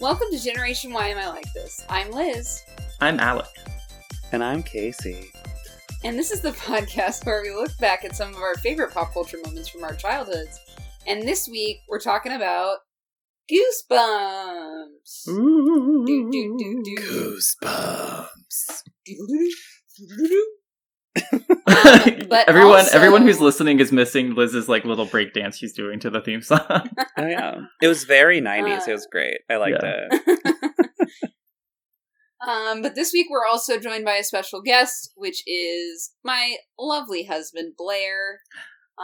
Welcome to Generation Why Am I Like This? I'm Liz, I'm Alec. And I'm Casey. and this is the podcast where we look back at some of our favorite pop culture moments from our childhoods. And this week, we're talking about Goosebumps. Do, do, do, do. Goosebumps. but everyone, also- everyone who's listening is missing Liz's like little break dance she's doing to the theme song. Oh yeah. It was very 90s. Uh, it was great. I liked Yeah. it. um, but this week, we're also joined by a special guest, which is my lovely husband, Blair.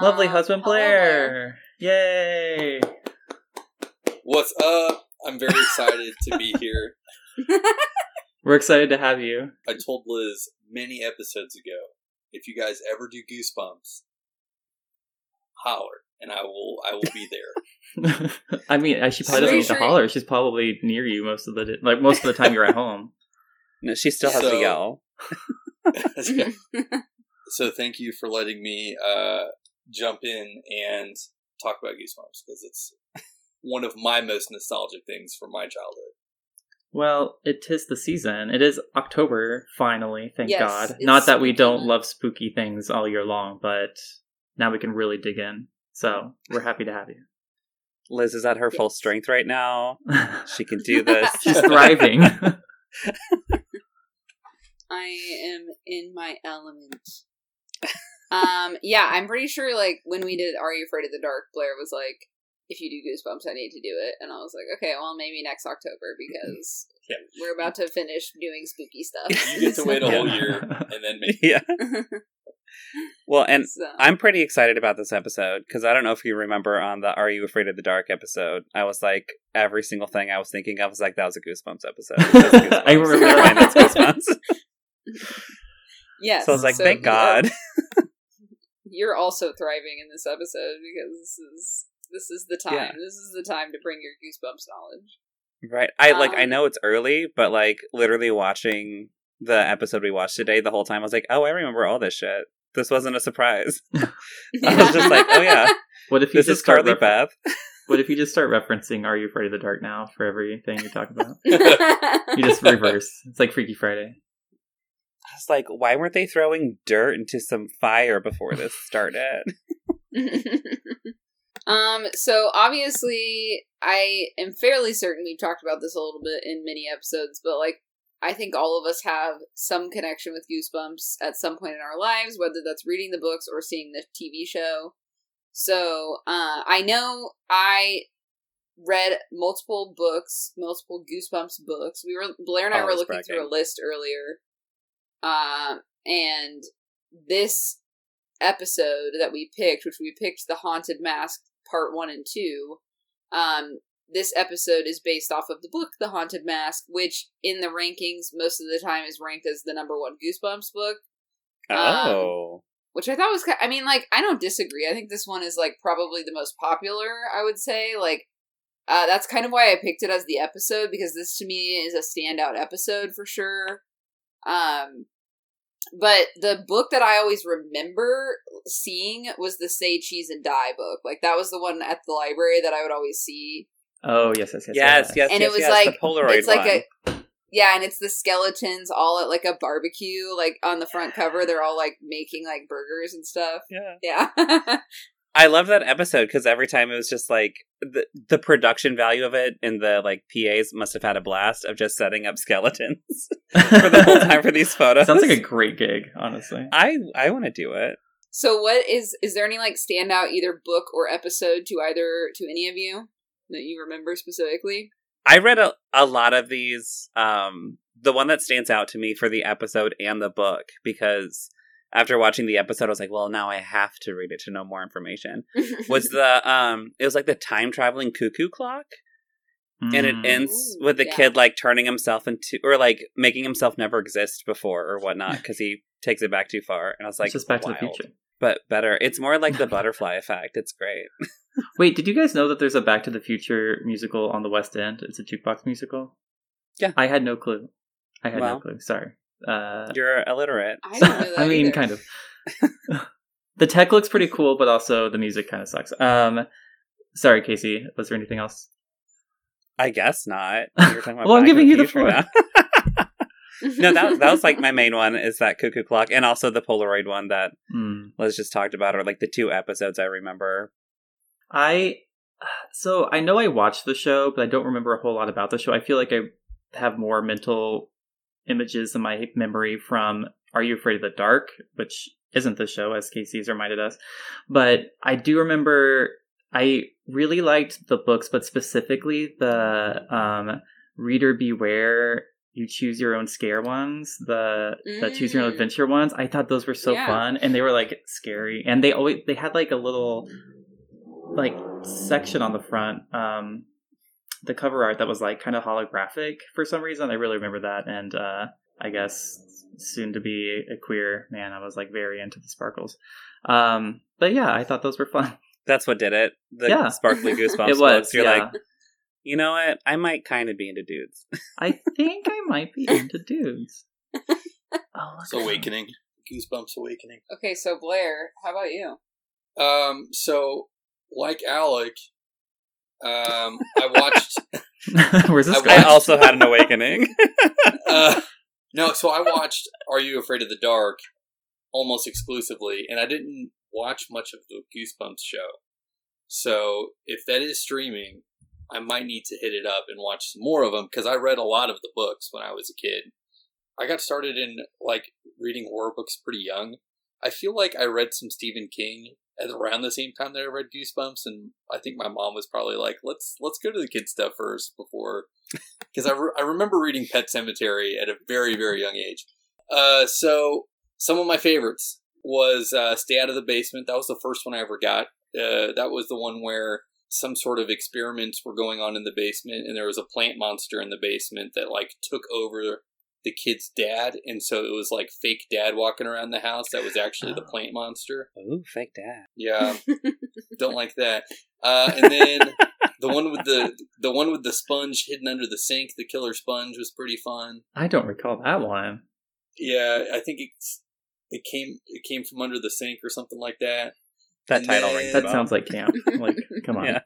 Lovely Um, husband hello, Blair. Yay! What's up? I'm very excited to be here. We're excited to have you. I told Liz many episodes ago, if you guys ever do Goosebumps, holler, and I will. I will be there. I mean, she probably Pretty doesn't need to holler. She's probably near you most of the di- like most of the time you're at home. No, she still has to So- yell. so thank you for letting me uh, jump in and talk about Goosebumps because it's one of my most nostalgic things from my childhood. Well, it is the season. It is October finally. Thank Yes, God. Not that we don't month. love spooky things all year long, but now we can really dig in. So we're happy to have you. Liz is at her full strength right now. She can do this. She's thriving. I am in my element. um, yeah, I'm pretty sure like when we did Are You Afraid of the Dark, Blair was like, if you do Goosebumps, I need to do it. And I was like, okay, well, maybe next October because Yeah. we're about to finish doing spooky stuff. You get to wait a whole year and then make. yeah. Well, and So- I'm pretty excited about this episode because I don't know if you remember on the Are You Afraid of the Dark episode, I was like, every single thing I was thinking of was like, that was a Goosebumps episode. That's Goosebumps. I remember Never mind, that. that's Goosebumps. yes. So I was like, so thank God. You're also thriving in this episode because this is this is the time. Yeah. This is the time to bring your Goosebumps knowledge. Right. I like I Um, know it's early, but like literally watching the episode we watched today the whole time I was like, "Oh, I remember all this shit." This wasn't a surprise. I was just like, "Oh yeah, what if you this just is start Carly refer- Beth." What if you just start referencing Are You Afraid of the Dark now for everything you talk about? You just reverse. It's like Freaky Friday. I was like, "Why weren't they throwing dirt into some fire before this started?" Um, so obviously, I am fairly certain we've talked about this a little bit in many episodes, but like, I think all of us have some connection with Goosebumps at some point in our lives, whether that's reading the books or seeing the TV show. So, uh, I know I read multiple books, multiple Goosebumps books. We were Blair and I were Always looking through a list earlier, um, and this episode that we picked, which we picked the Haunted Mask Part One and Two, um, this episode is based off of the book The Haunted Mask, which in the rankings most of the time is ranked as the number one Goosebumps book. Um, Oh, Which I thought was, I mean, like I don't disagree. I think this one is like probably the most popular. I would say, like, uh, that's kind of why I picked it as the episode because this to me is a standout episode for sure. Um, but the book that I always remember seeing was the Say Cheese and Die book. Like that was the one at the library that I would always see. Oh yes, yes, yes. yes, yes, And it was yes, like- the Polaroid it's like one. a yeah, and it's the skeletons all at like a barbecue, like on the front cover. They're all like making like burgers and stuff. yeah. Yeah. I love that episode because every time it was just like the the production value of it and the like PAs must have had a blast of just setting up skeletons for the whole time for these photos. Sounds like a great gig, honestly. I I want to do it. so what is is there any like standout either book or episode to either to any of you that you remember specifically? I read a, a lot of these. Um, the one that stands out to me for the episode and the book because after watching the episode, I was like, well, now I have to read it to know more information. Was the um, it was like the time traveling cuckoo clock. and it Mm. ends with the yeah. kid like turning himself into or like making himself never exist before or whatnot because he takes it back too far and i was like it's just Back to the. Future. but better it's more like the butterfly effect it's great Wait, did you guys know that there's a Back to the Future musical on the West End? It's a jukebox musical. Yeah. I had no clue. I had Well, no clue. Sorry. Uh, you're illiterate I didn't know that I mean, either. kind of. the tech looks pretty cool, but also the music kind of sucks. Um, sorry, Casey. Was there anything else? I guess not. You were talking about Well, I'm Back to giving you the floor. now. no, that that was like my main one is that cuckoo clock, and also the Polaroid one that. Liz just talked about, or like the two episodes I remember. I so I know I watched the show, but I don't remember a whole lot about the show. I feel like I have more mental images in my memory from Are You Afraid of the Dark, which isn't the show, as Casey's reminded us. But I do remember I really liked the books, but specifically the um, Reader Beware. You choose your own scare ones, the the choose your own Mm. adventure ones. I thought those were so Yeah. fun, and they were like scary, and they always they had like a little like section on the front um the cover art that was like kind of holographic for some reason i really remember that and uh i guess soon to be a queer man i was like very into the sparkles um but yeah i thought those were fun That's what did it. The Yeah. sparkly goosebumps. it was books. You're yeah. like, you know what? I might kind of be into dudes. i think i might be into dudes oh It's awakening. Goosebumps awakening. okay, so Blair, how about you? Um, so like Alec, um, I watched. where's this I I going watched- also had an awakening. uh, no, so I watched Are You Afraid of the Dark almost exclusively, and I didn't watch much of the Goosebumps show. So if that is streaming, I might need to hit it up and watch some more of them because I read a lot of the books when I was a kid. I got started in like reading horror books pretty young. I feel like I read some Stephen King at around the same time that I read Goosebumps, and I think my mom was probably like, "Let's let's go to the kid stuff first before," because I, re- I remember reading Pet Sematary at a very very young age. Uh, so some of my favorites was uh, Stay Out of the Basement. That was the first one I ever got. Uh, that was the one where some sort of experiments were going on in the basement, and there was a plant monster in the basement that like took over the kid's dad, and so it was like fake dad walking around the house. That was actually the Oh. plant monster. Ooh, fake dad. Yeah, don't like that. Uh, and then the one with the the one with the sponge hidden under the sink, the killer sponge, was pretty fun. i don't recall that one Yeah, I think it's it came it came from under the sink or something like that. That And title then- rings that bell. sounds like camp like come on Yeah.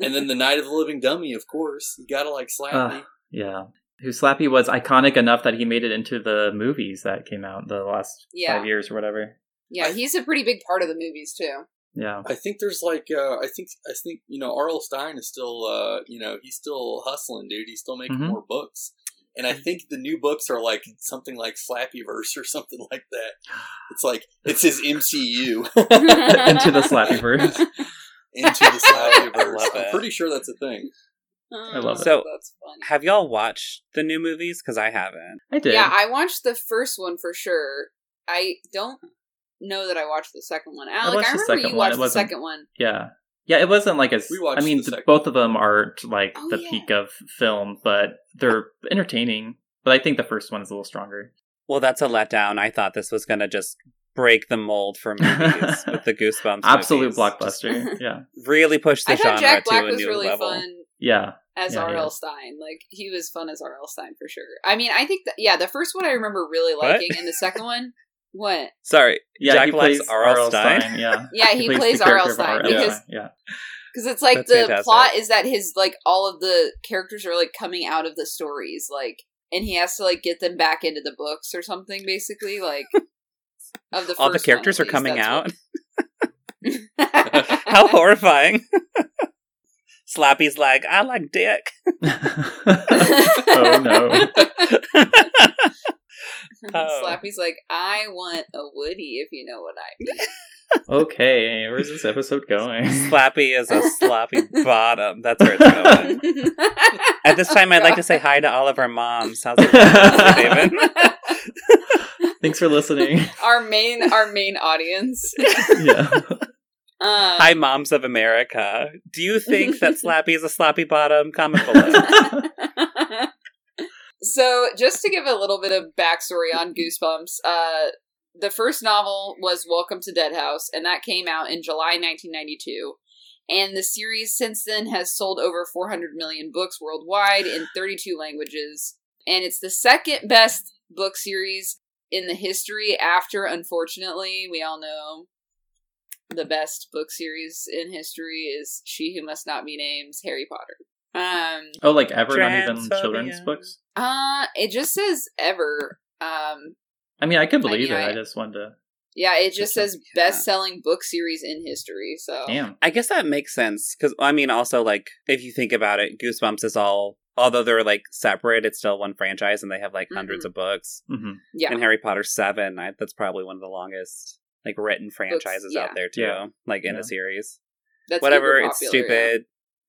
And then the Night of the Living Dummy, of course. You gotta like Slappy. me. Yeah. Who Slappy was iconic enough that he made it into the movies that came out the last Yeah. five years or whatever. Yeah, he's a pretty big part of the movies too. Yeah. I think there's like uh, I think I think you know R.L. Stine is still uh, you know he's still hustling, dude. He's still making Mhm. more books, and I think the new books are like something like Slappyverse or something like that. It's like it's his MCU Into the Slappyverse. into the Slappyverse. I love I'm pretty sure that's a thing. I um, love it. So- that's funny. Have y'all watched the new movies? Because I haven't. I did. Yeah, I watched the first one for sure. I don't know that I watched the second one. Alec, I, watched the remember second you one. Watched the second one. yeah. Yeah, it wasn't like as We watched I mean, the th- both of them aren't like Oh, the yeah. peak of film, but they're entertaining. But I think the first one is a little stronger. Well, that's a letdown. I thought this was going to just break the mold for movies with the Goosebumps. Absolute movies. blockbuster. yeah. Really push the I genre Jack to a was new really level. fun Yeah. As Yeah, R.L. Stine. Like he was fun as R.L. Stine for sure. I mean, I think that yeah, the first one I remember really What? liking, and the second one, what? Sorry, Yeah, Jack he plays R.L. Stine? Yeah. Yeah, he, plays, the R.L. Stine R.L. because yeah. because it's like That's the fantastic. plot is that his like all of the characters are like coming out of the stories like and he has to like get them back into the books or something basically like of the All the characters one, are at coming out. what- How horrifying! Slappy's like, I like dick. oh no. Oh. Slappy's like I want a Woody if you know what I mean Okay, where's this episode going? Slappy is a sloppy bottom. That's where it's going. At this time, I'd like to say hi to all of our moms. How's it going, David? Thanks for listening. our main our main audience yeah. Um, Hi, moms of America. Do you think that Slappy is a sloppy bottom? Comment below. so just to give a little bit of backstory on goosebumps uh the first novel was welcome to Deadhouse, and that came out in july 1992 and the series since then has sold over 400 million books worldwide in 32 languages and it's the second best book series in the history after unfortunately we all know the best book series in history is She Who Must Not Be Named, Harry Potter. Um, Oh, like ever, not even children's books. uh, it just says ever. Um, I mean, I could believe mean, it. I- I just wanted to. yeah, it just says Yeah. best selling book series in history. So Damn. I guess that makes sense because I mean, also like if you think about it, Goosebumps is all although they're like separate, it's still one franchise and they have like hundreds of books. hmm yeah, And Harry Potter seven, I, that's probably one of the longest like written franchises yeah. out there too, Yeah. like in Yeah. a series. that's Whatever, uber it's popular, yeah. stupid.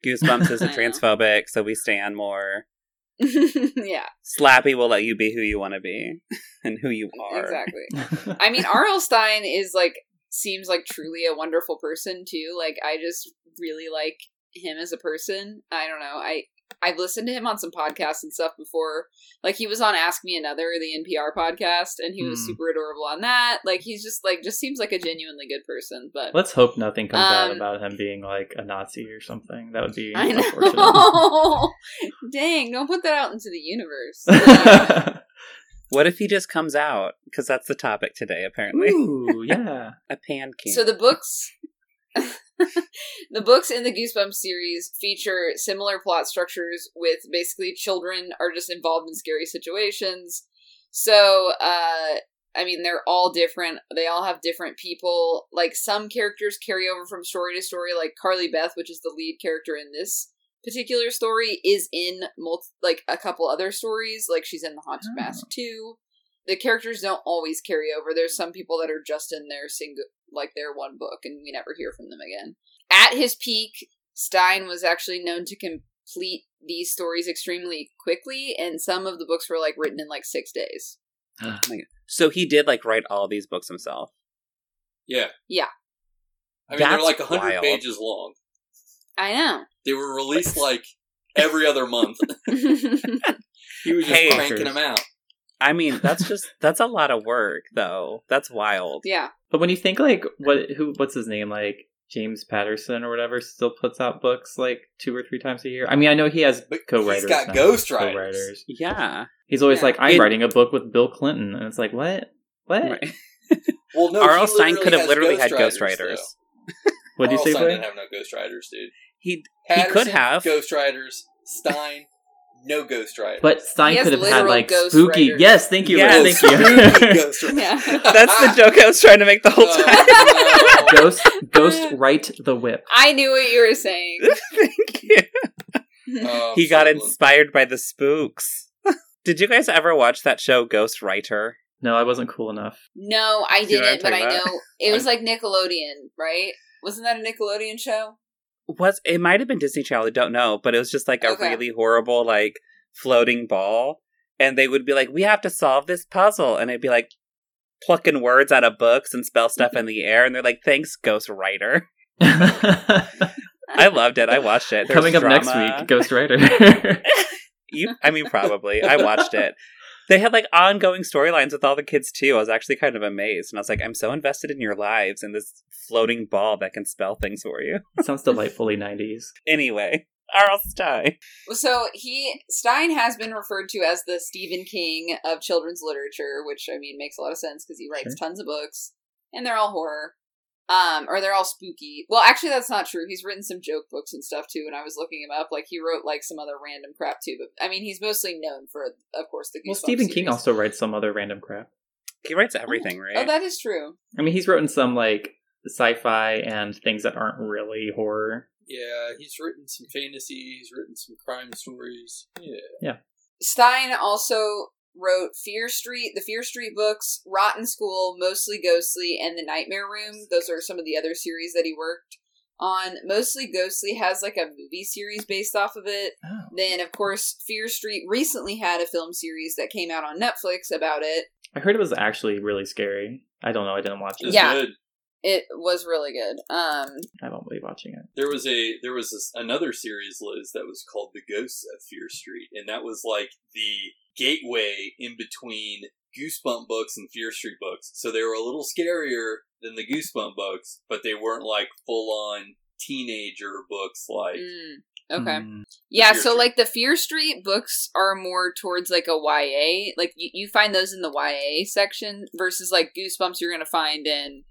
Goosebumps isn't I know. transphobic, so we stand more. yeah, Slappy will let you be who you want to be and who you mm, are. exactly. I mean, R.L. Stine is like seems like truly a wonderful person too. Like I just really like him as a person. I don't know. I I've listened to him on some podcasts and stuff before. Like he was on Ask Me Another, the NPR podcast, and he was Hmm. super adorable on that. Like he's just like just seems like a genuinely good person. But Let's hope nothing comes out Um, about him being like a Nazi or something. That would be I unfortunate. know. Dang, don't put that out into the universe. What if he just comes out? Because that's the topic today, apparently. Ooh, yeah. A pancake. So the books the books in the Goosebumps series feature similar plot structures with basically children are just involved in scary situations. So uh I mean they're all different. They all have different people. Like some characters carry over from story to story like Carly Beth, which is the lead character in this particular story is in multi- like a couple other stories like she's in the Haunted Oh. Mask 2 the characters don't always carry over. There's some people that are just in their single, like their one book, and we never hear from them again. At his peak, Stine was actually known to complete these stories extremely quickly, and some of the books were like written in like six days. so he did like write all these books himself. Yeah. Yeah. I mean, they're That's like 100 wild. pages long. I know. They were released like every other month. He was just Hey. cranking them out. I mean, that's just that's a lot of work, though. That's wild. yeah. But when you think like what who what's his name like James Patterson or whatever still puts out books like two or three times a year. I mean, I know he has But co-writers. he's got now, ghostwriters. co-writers. Yeah. He's always Yeah. like, I'm It- writing a book with Bill Clinton, and it's like, what? What? Right. Well, no, R.L. he Stine could have has literally had ghostwriters, ghostwriters. What do you say, Stine Blaine? didn't have no ghostwriters, dude. He Patterson, could have. ghostwriters. Stine, no ghostwriters. But Stine He could have had like spooky. writers. Yes, thank you. Yes. Liz, thank you. ghostwriters. Yeah. That's the joke I was trying to make the whole oh, time. Oh, no. ghost, ghost, right the whip. I knew what you were saying. Thank you. Oh, He got so- inspired by the spooks. Did you guys ever watch that show Ghost Writer? No, I wasn't cool enough. no, I You know didn't, but I talking about? know it was like Nickelodeon, right? Wasn't that a Nickelodeon show? Was it might have been Disney Channel, I don't know, but it was just like a Okay. really horrible like floating ball. And they would be like, We have to solve this puzzle and it'd be like plucking words out of books and spell stuff in the air and they're like, Thanks, Ghost Writer. I loved it. I watched it. There's Coming up next week, Ghost Writer. You, I mean, probably. I watched it. They had like ongoing storylines with all the kids too. I was actually kind of amazed, and I was like, "I'm so invested in your lives and this floating ball that can spell things for you." Sounds delightfully 90s. Anyway, R.L. Stine. So he Stine has been referred to as the Stephen King of children's literature, which I mean makes a lot of sense because he writes tons of books and they're all horror, um, or they're all spooky. Well, actually, that's not true. He's written some joke books and stuff too. And I was looking him up. Like he wrote like some other random crap too. But I mean, he's mostly known for, of course, the Well, Goosebumps Stephen King also writes some other random crap. He writes everything, right? Oh, that is true. I mean, he's written some like sci-fi and things that aren't really horror. Yeah, he's written some fantasy. He's written some crime stories. Yeah. Yeah. Stine also wrote Fear Street, the Fear Street books, Rotten School, Mostly Ghostly, and The Nightmare Room. Those are some of the other series that he worked on. Mostly Ghostly has like a movie series based off of it. Oh. Then, of course, Fear Street recently had a film series that came out on Netflix about it. I heard it was actually really scary. I don't know. I didn't watch it. Yeah. good. It was really good. Um, I won't be watching it. There was a there was this, another series, Liz, that was called The Ghosts of Fear Street, and that was like the gateway in between Goosebump books and Fear Street books. So they were a little scarier than the Goosebump books, but they weren't like full on teenager books like mm, okay. Mm. Yeah, so Street. like the Fear Street books are more towards like a YA. Like you, you find those in the YA section versus like Goosebumps you're gonna find in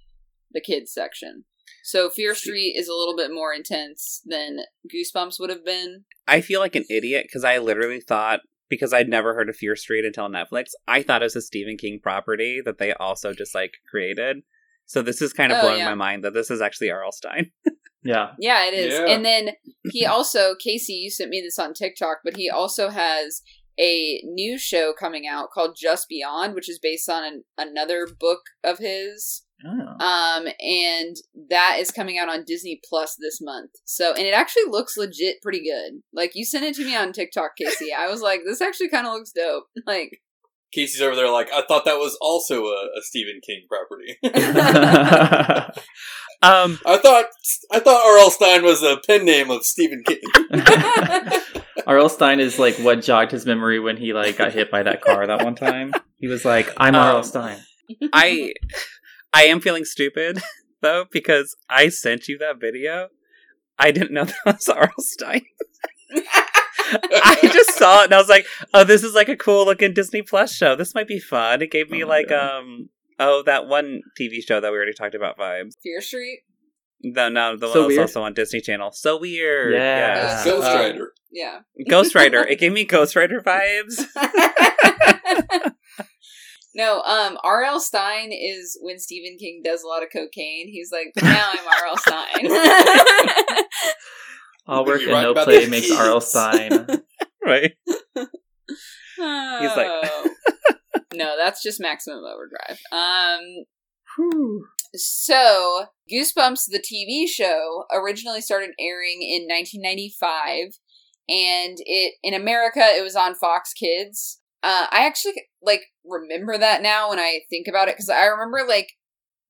the kids section. So Fear Street is a little bit more intense than Goosebumps would have been. I feel like an idiot because I literally thought because I'd never heard of Fear Street until Netflix, I thought it was a Stephen King property that they also just like created. So this is kind of Oh, blowing yeah. my mind that this is actually R.L. Stine. Yeah. Yeah, it is. Yeah. And then he also, Casey, you sent me this on TikTok, but he also has a new show coming out called Just Beyond, which is based on an, another book of his. Oh. Um, and that is coming out on Disney Plus this month. So, and it actually looks legit pretty good. Like you sent it to me on TikTok, Casey. I was like, this actually kind of looks dope. Like, Casey's over there like, I thought that was also a, a Stephen King property. Um, I thought I thought R.L. Stine was a pen name of Stephen King. R.L. Stine is like what jogged his memory when he like got hit by that car that one time. He was like, "I'm Um, R.L. Stine." I I am feeling stupid though because I sent you that video. I didn't know that was R.L. Stine. I just saw it and I was like, "Oh, this is like a cool looking Disney Plus show. This might be fun." It gave me Oh, like yeah. um oh that one TV show that we already talked about vibes. Fear Street. No, no, the one So that was weird. also on Disney Channel. So weird. Yeah. Yes. Ghost Uh, Yeah. Ghost Rider. It gave me Ghost Rider vibes. no, um, R.L. Stine is when Stephen King does a lot of cocaine. He's like, now I'm R.L. Stine. All work and write no play the makes. R.L. Stine. right. He's like- no, that's just Maximum Overdrive. Um, Whew. So Goosebumps, the TV show, originally started airing in 1995, and it in America it was on Fox Kids. Uh, I actually like remember that now when I think about it because I remember like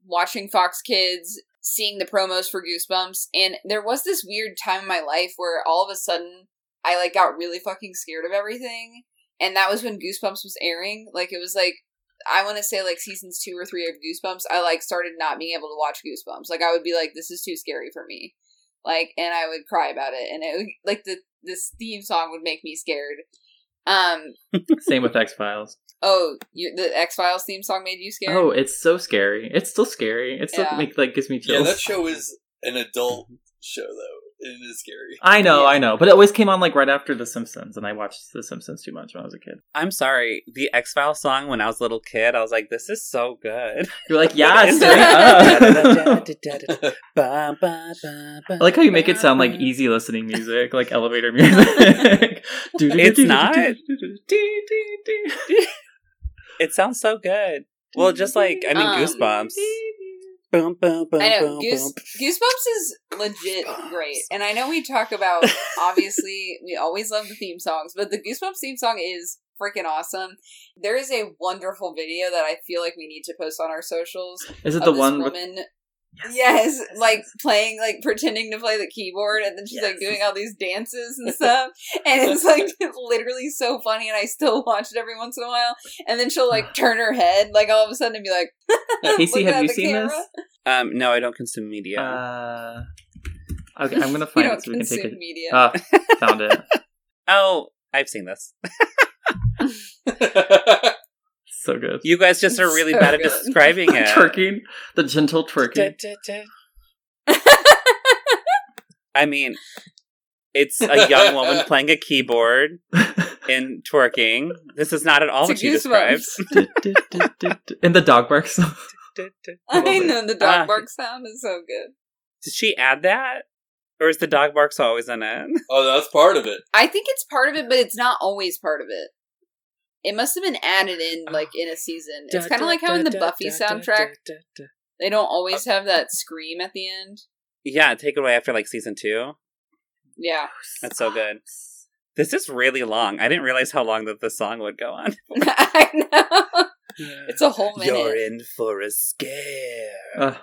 watching Fox Kids, seeing the promos for Goosebumps, and there was this weird time in my life where all of a sudden I like got really fucking scared of everything, and that was when Goosebumps was airing. Like it was like I want to say like seasons two or three of Goosebumps. I like started not being able to watch Goosebumps. Like I would be like, this is too scary for me, like, and I would cry about it, and it would, like the this theme song would make me scared. Um. Same with X Files. Oh, you, the X Files theme song made you scared. Oh, it's so scary. It's still scary. It still Yeah. make, like gives me chills. Yeah, chills. that show is an adult show though. It is scary. I know, Yeah. I know, but it always came on like right after The Simpsons, and I watched The Simpsons too much when I was a kid. I'm sorry. The X Files song when I was a little kid, I was like, this is so good. You're like, yeah, I like how you make it sound like easy listening music, like elevator music. It's not. It sounds so good. Well, just like I mean, Um, Goosebumps. Boom, boom, boom, I know boom, Goose, boom. Goosebumps is legit great, and I know we talk about obviously we always love the theme songs, but the Goosebumps theme song is freaking awesome. There is a wonderful video that I feel like we need to post on our socials. Is it of the this one with woman? Yes, like playing, like pretending to play the keyboard, and then she's like doing all these dances and stuff, and it's like literally so funny. And I still watch it every once in a while, and then she'll like turn her head, like all of a sudden, and be like, Casey? Have you seen camera. this? Um, no, I don't consume media. Uh, okay, I'm gonna find it so we can take consume it. media. Ah, found it. oh, I've seen this. So good. You guys just are really So bad at describing it. twerking, the gentle twerking. I mean, it's a young woman playing a keyboard and twerking. This is not at all To what you described. Goosebumps. In the dog barks. I know the dog Ah. bark sound is so good. Did she add that? Or is the dog barks always in it? oh, that's part of it. I think it's part of it, but it's not always part of it. It must have been added in like in a season. It's kind of like how in the Buffy soundtrack they don't always have that scream at the end. Yeah, take it away after like season two. Yeah, That's so good. This is really long. I didn't realize how long that the song would go on. I know. It's a whole minute. You're in for a scare. Uh,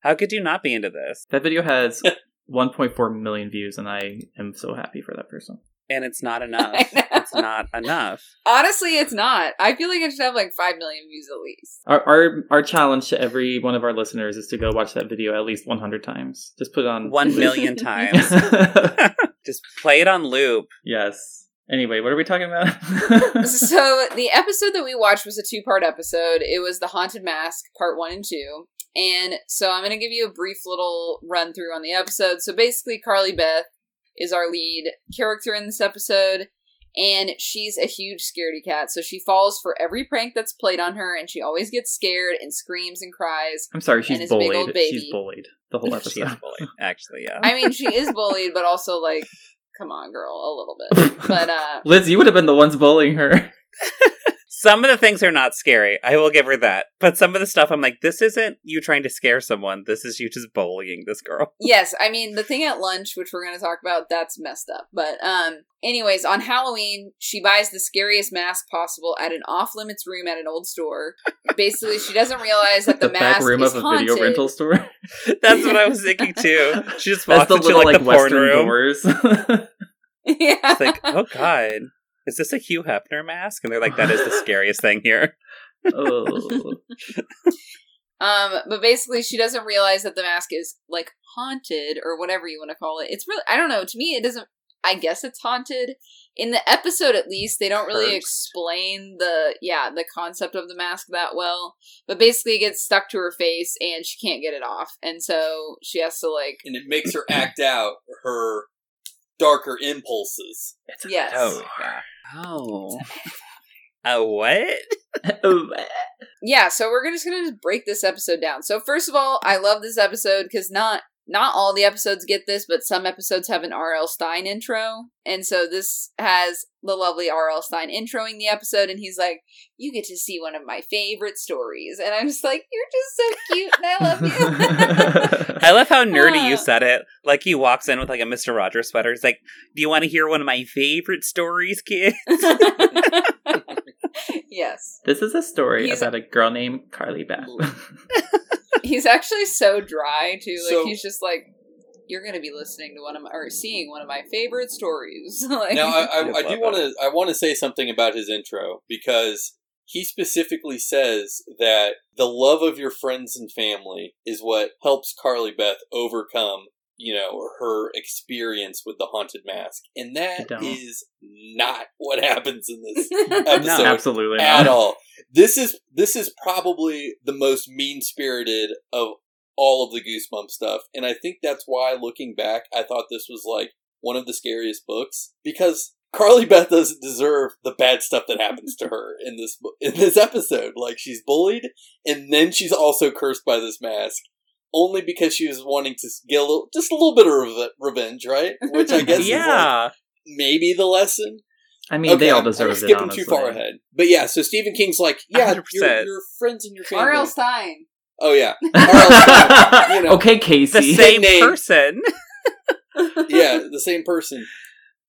How could you not be into this? that video has 1.4 million views, and I am so happy for that person. And it's not enough. It's not enough. Honestly, it's not. I feel like it should have like five million views at least. Our, our our challenge to every one of our listeners is to go watch that video at least 100 times. Just put it on One million times. Just play it on loop. yes. Anyway, what are we talking about? so the episode that we watched was a two-part episode. It was the Haunted Mask, part one and two. And so I'm going to give you a brief little run through on the episode. So basically, Carly Beth is our lead character in this episode, and she's a huge scaredy cat. So she falls for every prank that's played on her, and she always gets scared and screams and cries. I'm sorry, she's it's a big old bullied. baby. She's bullied the whole She is episode. bullied, actually, yeah. I mean, she is bullied, but also like, come on, girl, a little bit. But uh, Liz, you would have been the ones bullying her. Some of the things are not scary. I will give her that. But some of the stuff, I'm like, this isn't you trying to scare someone. This is you just bullying this girl. yes, I mean the thing at lunch, which we're going to talk about, that's messed up. But um, anyways, on Halloween, she buys the scariest mask possible at an off limits room at an old store. Basically, she doesn't realize that the, the back mask room is of a haunted. video rental store. That's what I was thinking too. She just That's walks into little like, like, the porn western room. doors. yeah, It's like, oh god, is this a Hugh Hefner mask? And they're like, that is the scariest thing here. oh. Um, but basically, she doesn't realize that the mask is like haunted or whatever you want to call it. It's really, I don't know. To me, it doesn't. I guess it's haunted. In the episode, at least, they don't really Cursed. explain the yeah the concept of the mask that well. But basically, it gets stuck to her face and she can't get it off, and so she has to like and it makes her act out her darker impulses. It's a Yes. Oh, yeah. Oh. A what? oh. yeah. So we're just gonna just break this episode down. So first of all, I love this episode because not not all the episodes get this, but some episodes have an R.L. Stine intro. And so this has the lovely R.L. Stine introing the episode, and he's like, You get to see one of my favorite stories. And I'm just like, You're just so cute, and I love you. I love how nerdy Ah. you said it. Like he walks in with like a Mr. Rogers sweater. He's like, "Do you want to hear one of my favorite stories, kid?" yes. this is a story He's- about a girl named Carly Beth. He's actually so dry, too. Like, So- he's just like, You're going to be listening to one of my, or seeing one of my favorite stories. like, Now, I, I, I I do want to I want to say something about his intro because he specifically says that the love of your friends and family is what helps Carly Beth overcome, you know, her experience with the haunted mask, and that Don't. what happens in this episode Absolutely not. at not. all. This is this is probably the most mean spirited of all of the Goosebump stuff, and I think that's why, looking back, I thought this was like one of the scariest books because Carly Beth doesn't deserve the bad stuff that happens to her in this in this episode. Like she's bullied, and then she's also cursed by this mask. Only because she was wanting to get a little, just a little bit of revenge, right? Which I guess is like yeah. maybe the lesson. I mean, they all I'm- I'm deserve it. skipping honestly. too far ahead. But yeah, so Stephen King's like, yeah, 100%. your, your friends and your family. R.L. Stine. Oh yeah, R.L. Stine, you know. okay, The Casey. same name. person. yeah, the same person.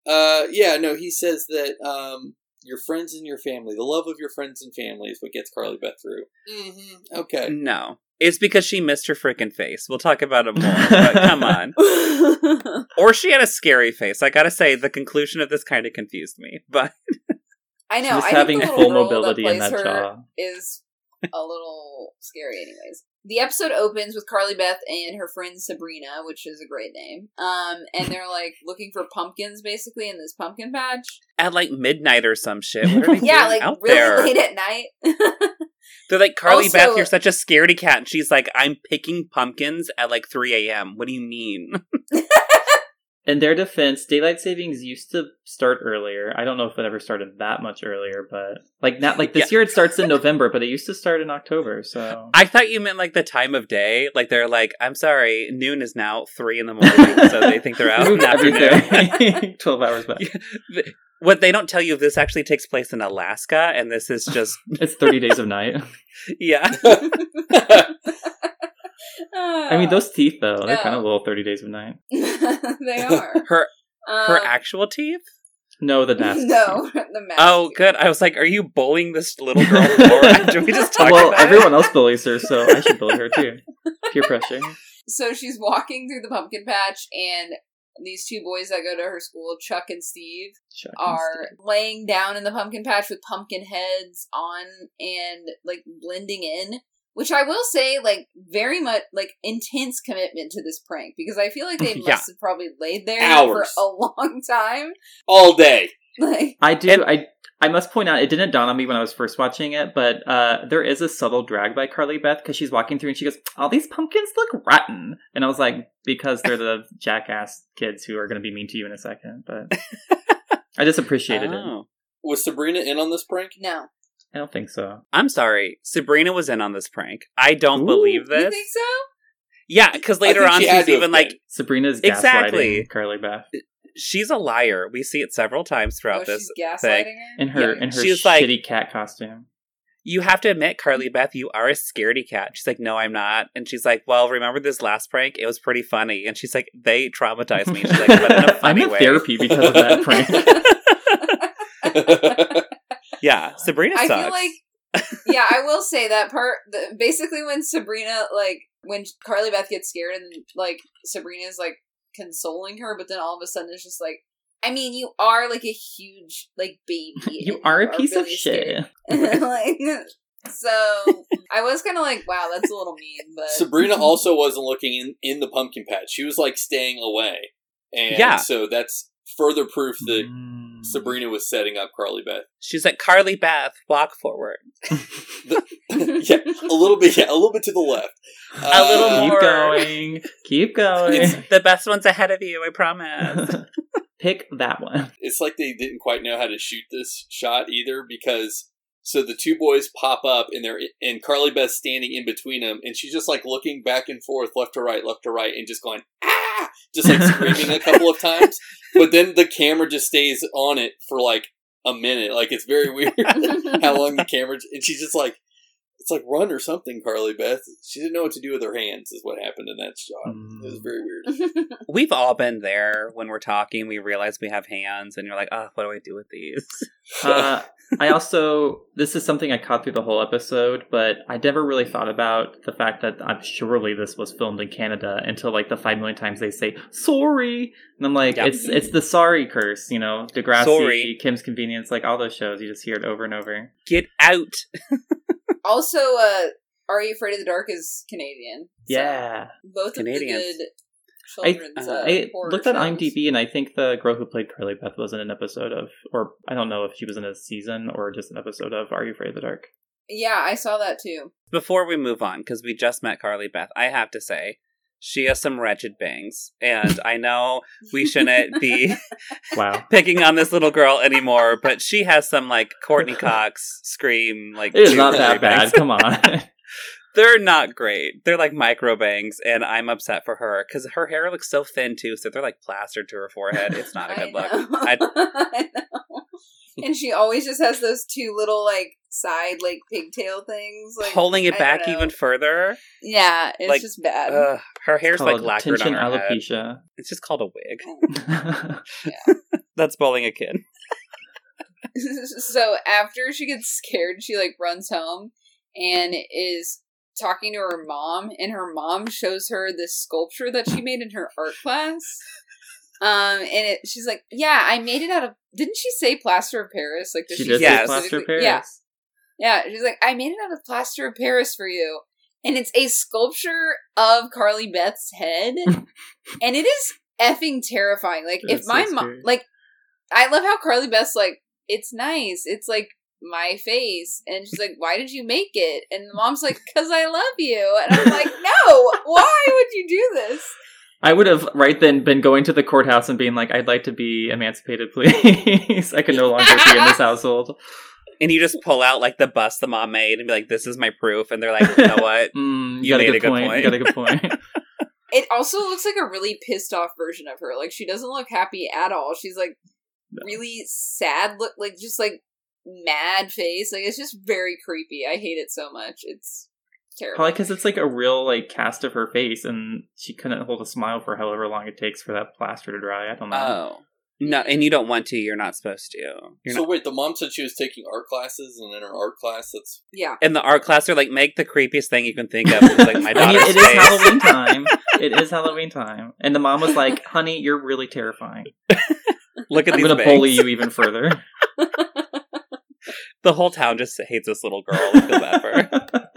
Uh, yeah, no, he says that um, your friends and your family, the love of your friends and family, is what gets Carly Beth through. Mm-hmm. Okay. No. It's because she missed her freaking face. We'll talk about it more. But come on. Or she had a scary face. I gotta say, the conclusion of this kind of confused me. But I know. Just I think having the little full mobility that in plays that her jaw. is a little scary, anyways. The episode opens with Carly Beth and her friend Sabrina, which is a great name. Um, and they're like looking for pumpkins, basically, in this pumpkin patch. at like midnight or some shit. What are they Yeah, like out really there? late at night. They're like, Carly Also- Beth, you're such a scaredy cat. And she's like, I'm picking pumpkins at like 3 a.m. What do you mean? In their defense, daylight savings used to start earlier. I don't know if it ever started that much earlier, but like not like this year it starts in November, but it used to start in October. So I thought you meant like the time of day. Like they're like, I'm sorry, noon is now 3 in the morning. so they think they're out in the twelve hours back. What they don't tell you, this actually takes place in Alaska, and this is just, It's thirty days of night. yeah. I mean, those teeth though, they're No. kind of little thirty days of night. they are. Her her Um, actual teeth? No, the mask. No, the mask. Oh, good. I was like, are you bullying this little girl more after we just talked well, about everyone it? else bullies her, so I should bully her too. Peer pressure. So she's walking through the pumpkin patch, and these two boys that go to her school, Chuck and Steve, Chuck and are Steve. laying down in the pumpkin patch with pumpkin heads on and like blending in. Which I will say, like, very much like intense commitment to this prank because I feel like they must have probably laid there Hours. for a long time. All day. Like, I do. And- I I must point out, it didn't dawn on me when I was first watching it, but uh, there is a subtle drag by Carly Beth because she's walking through and she goes, "All these pumpkins look rotten," and I was like, because they're the jackass kids who are going to be mean to you in a second. But I just appreciated it. Oh. Was Sabrina in on this prank? No. I don't think so. I'm sorry. Sabrina was in on this prank. I don't Ooh. believe this. You think so? Yeah, because later on she she's to have even like been. Sabrina's Exactly. gaslighting Carly Beth uh, she's a liar. We see it several times throughout oh, this. she's gaslighting thing. her? in her Yeah, in her she was like- cat costume. You have to admit, Carly Beth, you are a scaredy cat. She's like, no, I'm not. And she's like, well, remember this last prank? It was pretty funny. And she's like, they traumatized me. She's like, but in a I'm funny in way. therapy because of that prank. yeah, Sabrina I feel like, yeah, I will say that part. The, basically, when Sabrina, like, when Carly Beth gets scared and, like, Sabrina's, like, consoling her, but then all of a sudden it's just like, I mean, you are, like, a huge, like, baby. you and are a piece of really shit. like, so, I was kind of like, wow, that's a little mean, but. Sabrina also wasn't looking in, in the pumpkin patch. She was like staying away. And Yeah. so that's further proof that Mm. Sabrina was setting up Carly Beth. she's like, Carly Beth, walk forward. yeah, a little bit. Yeah, a little bit to the left. A little Uh, Keep going. Keep going. It's the best one's ahead of you, I promise. Pick that one. It's like they didn't quite know how to shoot this shot either because so the two boys pop up and they're and Carly Beth's standing in between them and she's just like looking back and forth, left to right, left to right, and just going ah, just like screaming a couple of times. But then the camera just stays on it for like a minute. Like it's very weird how long the camera and she's just like it's like run or something, Carly Beth. She didn't know what to do with her hands, is what happened in that shot. It mm. was very weird. We've all been there when we're talking. We realize we have hands, and you're like, oh, what do I do with these? Uh, I also this is something I caught through the whole episode, but I never really thought about the fact that I'm surely this was filmed in Canada until like the five million times they say sorry, and I'm like, Yeah. it's it's the sorry curse, you know, Degrassi, Sorry. Kim's Convenience, like all those shows, you just hear it over and over. Get out. also, uh, Are You Afraid of the Dark is Canadian. So Yeah, both Canadians. of the good I, uh, uh, I horror looked at. IMDb and I think the girl who played Carly Beth was in an episode of, or I don't know if she was in a season or just an episode of Are You Afraid of the Dark? Yeah, I saw that too. Before we move on, because we just met Carly Beth, I have to say, she has some wretched bangs. And I know we shouldn't be Wow. picking on this little girl anymore, but she has some like Courtney Cox scream like It is not that three bad. Come on. They're not great. They're like micro bangs, and I'm upset for her because her hair looks so thin too. So they're like plastered to her forehead. It's not a good I look. I- I know. And she always just has those two little like side like pigtail things, like Holding it I back don't know. even further. Yeah, it's like, just bad. Ugh, her hair's like Called lacquered on tension her head. alopecia. It's just called a wig. That's bowling a kid. so after she gets scared, she like runs home and is talking to her mom, and her mom shows her this sculpture that she made in her art class. Um, and it, she's like, "Yeah, I made it out of." Didn't she say plaster of Paris? Like, does she she did say Yes. say plaster of specifically- Paris. Yeah. She's like, "I made it out of plaster of Paris for you," and it's a sculpture of Carly Beth's head, and it is effing terrifying. Like, if That's so my mom, like, I love how Carly Beth's like, "It's nice. It's like." My face, and she's like, "Why did you make it?" And the mom's like, "Cause I love you." And I'm like, "No, why would you do this?" I would have right then been going to the courthouse and being like, "I'd like to be emancipated, please. I can no longer be in this household." And you just pull out like the bust the mom made and be like, "This is my proof." And they're like, "You know what? Mm, You got made a a good good point. point. You got a good point. It also looks like a really pissed off version of her. Like she doesn't look happy at all. She's like No. really sad look like just like mad face. Like it's just very creepy. I hate it so much. It's terrible. Probably because it's like a real like cast of her face, and she couldn't hold a smile for however long it takes for that plaster to dry. I don't know. Oh, no." And you don't want to. You're not supposed to. You're so not. wait, the mom said she was taking art classes, and in her art class, that's yeah. In the art class, they're like, "Make the creepiest thing you can think of." It's like my I mean, daughter's it is face. Halloween time. It is Halloween time, and the mom was like, "Honey, you're really terrifying. Look at I'm these. going to bangs." bully you even further." The whole town just hates this little girl. I feel bad for.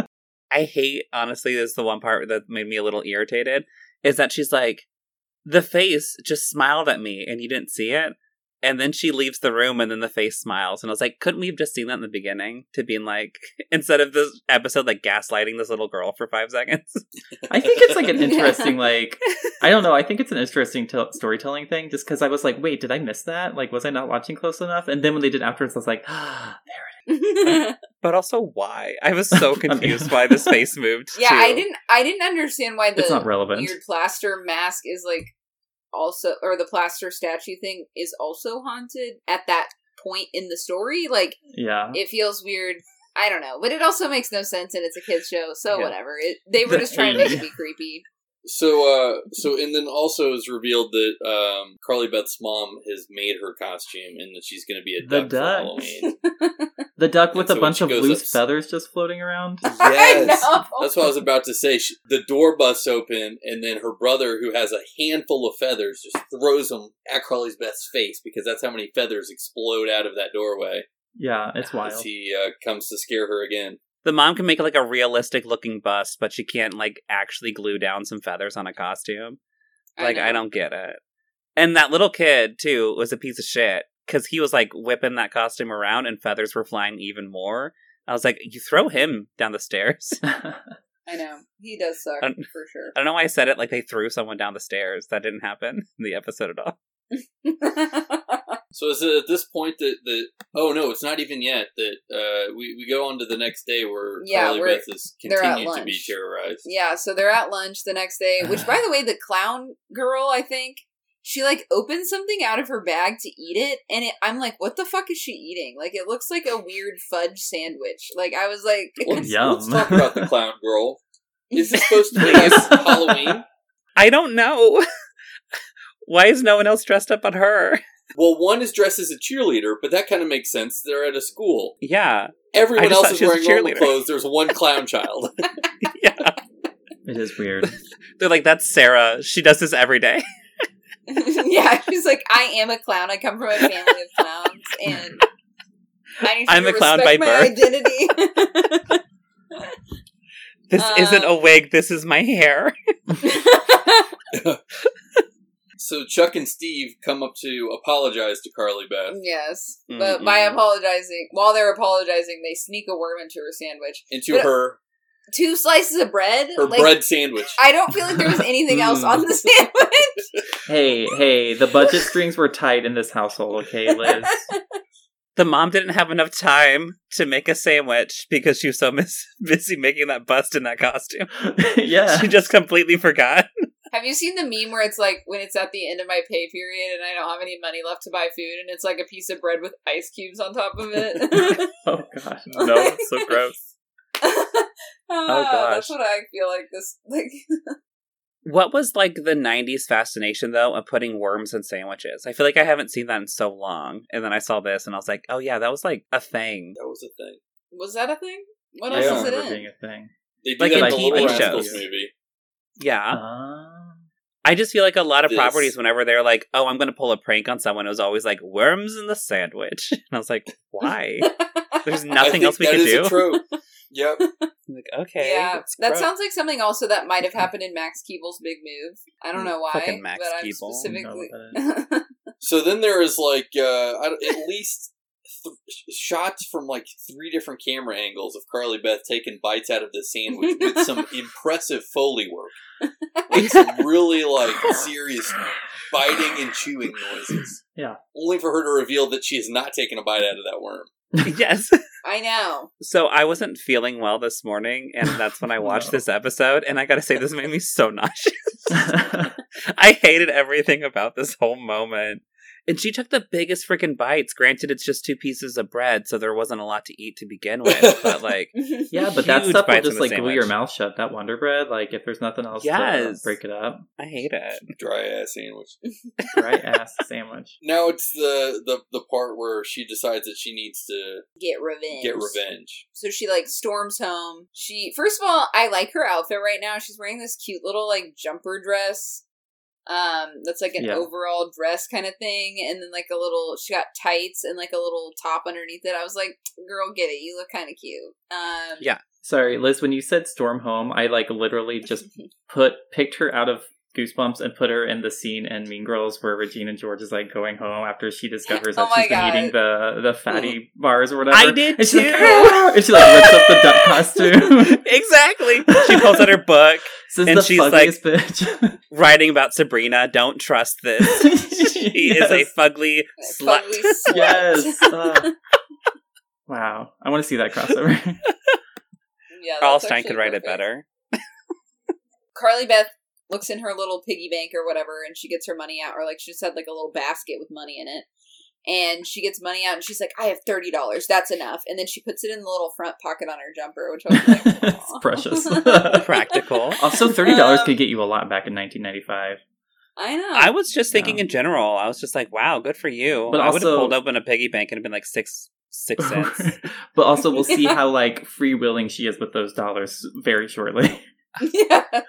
I hate, honestly, this is the one part that made me a little irritated, is that she's like, the face just smiled at me and you didn't see it. And then she leaves the room and then the face smiles. And I was like, couldn't we have just seen that in the beginning? To being like, instead of this episode like gaslighting this little girl for five seconds. I think it's like an interesting, like, I don't know. I think it's an interesting t- storytelling thing just because I was like, wait, did I miss that? Like, was I not watching close enough? And then when they did afterwards, I was like, ah, there it is. But also why? I was so confused why the face moved. yeah, too. I didn't. I didn't understand why it is. It's not the relevant. weird plaster mask is like also, or the plaster statue thing is also haunted at that point in the story. Like Yeah. it feels weird. I don't know, but it also makes no sense, and it's a kids show, so Yeah. whatever. It, they were just trying to make it be creepy. So, uh, so, and then also is revealed that um, Carly Beth's mom has made her costume, and that she's going to be a The duck for duck. Halloween. The duck with So a when bunch of loose up- feathers just floating around. I Yes, know. that's what I was about to say. She, the door busts open, and then her brother, who has a handful of feathers, just throws them at Carly Beth's face because that's how many feathers explode out of that doorway Yeah, it's as wild. he uh, comes to scare her again. The mom can make like a realistic looking bust, but she can't like actually glue down some feathers on a costume. Like I, know. don't get it. And that little kid too was a piece of shit because he was like whipping that costume around and feathers were flying even more. I was like, you throw him down the stairs. I know he does suck for sure. I don't know why I said it like they threw someone down the stairs. That didn't happen in the episode at all. So is it at this point that that oh no, it's not even yet that uh, we we go on to the next day where Yeah, Carly Beth is continued to be terrorized. yeah, so they're at lunch the next day. Which, by the way, the clown girl, I think she like opens something out of her bag to eat it, and it, I'm like, what the fuck is she eating? Like, it looks like a weird fudge sandwich. Like, I was like, Let's, Yum. let's talk about the clown girl. Is this supposed to be Halloween? I don't know. why is no one else dressed up but her? Well, one is dressed as a cheerleader, but that kind of makes sense. They're at a school. Yeah, Everyone else is she was a wearing normal cheerleader. clothes. There's one clown child. yeah. it is weird. They're like, that's Sarah. She does this every day. yeah, she's like, I am a clown. I come from a family of clowns, and I need I'm you a clown by my birth." identity. This Um, isn't a wig. This is my hair. So Chuck and Steve come up to apologize to Carly Beth yes, mm-hmm, but by Mm-mm. apologizing, while they're apologizing, they sneak a worm into her sandwich. into But- her Two slices of bread. her like, bread sandwich. I don't feel like there was anything else on the sandwich. hey, hey, the budget strings were tight in this household, okay, Liz? The mom didn't have enough time to make a sandwich because she was so mis- busy making that bust in that costume. yeah. She just completely forgot. Have you seen the meme where it's like when it's at the end of my pay period and I don't have any money left to buy food and it's like a piece of bread with ice cubes on top of it? Oh gosh. No, it's so gross. oh gosh. That's what I feel like this like What was like the 90s fascination though of putting worms in sandwiches? I feel like I haven't seen that in so long. And then I saw this and I was like, oh yeah, that was like a thing. That was a thing. was that a thing? What I else Yeah. don't is it in? being a thing. They do Like that in in the TV shows. movie. Yeah. Ah. I just feel like a lot of This- properties, whenever they're like, oh, I'm going to pull a prank on someone, it was always like, worms in the sandwich. And I was like, why? There's nothing else we that can is do. a trope. yep. I'm like, okay. yeah, that gross. sounds like something also that might have happened in Max Keeble's Big Move. I don't know why, Fucking Max but I'm Keeble. specifically. So then there is like uh, at least th- shots from like three different camera angles of Carly Beth taking bites out of the sandwich with some impressive foley work, like some really like serious biting and chewing noises. Yeah. Only for her to reveal that she has not taken a bite out of that worm. yes. I know. So I wasn't feeling well this morning, and that's when I watched No. this episode, and I gotta say, this made me so nauseous. I hated everything about this whole moment. And she took the biggest freaking bites. Granted, it's just two pieces of bread, so there wasn't a lot to eat to begin with. But like, yeah, but that stuff will just like glue your mouth shut. That Wonder Bread, like if there's nothing else to break it up, I hate it. Dry ass sandwich. dry ass sandwich. Now it's the, the the part where she decides that she needs to Get revenge. get revenge. So she like storms home. She first of all, I like her outfit right now. She's wearing this cute little like jumper dress. Um, that's like an Yeah. overall dress kind of thing, and then like a little. She got tights and like a little top underneath it. I was like, "Girl, get it! You look kind of cute." Um, Yeah. Sorry, Liz. When you said storm home, I like literally just put picked her out of Goosebumps and put her in the scene in Mean Girls where Regina George is like going home after she discovers Oh that my she's been God. eating the the fatty bars or whatever. I did and she's like, too. "Ah!" and she like rips up the duck costume. exactly. She pulls out her book, This And she's like bitch. writing about Sabrina. Don't trust this. She is a Yes. fugly slut. Fugly slut. Yes. Uh, wow. I want to see that crossover. Yeah, Carl Stine could write it perfect. better. Carly Beth looks in her little piggy bank or whatever, and she gets her money out, or like she just had like a little basket with money in it. And she gets money out, and she's like, "I have thirty dollars. That's enough." And then she puts it in the little front pocket on her jumper, which I was like, it's precious. Practical. also, thirty dollars Um, could get you a lot back in 1995. I know. I was just thinking Yeah. in general. I was just like, wow, good for you. But I would have also- pulled open a piggy bank and it'd been like six six cents. but also, we'll see how like freewheeling she is with those dollars very shortly. yes.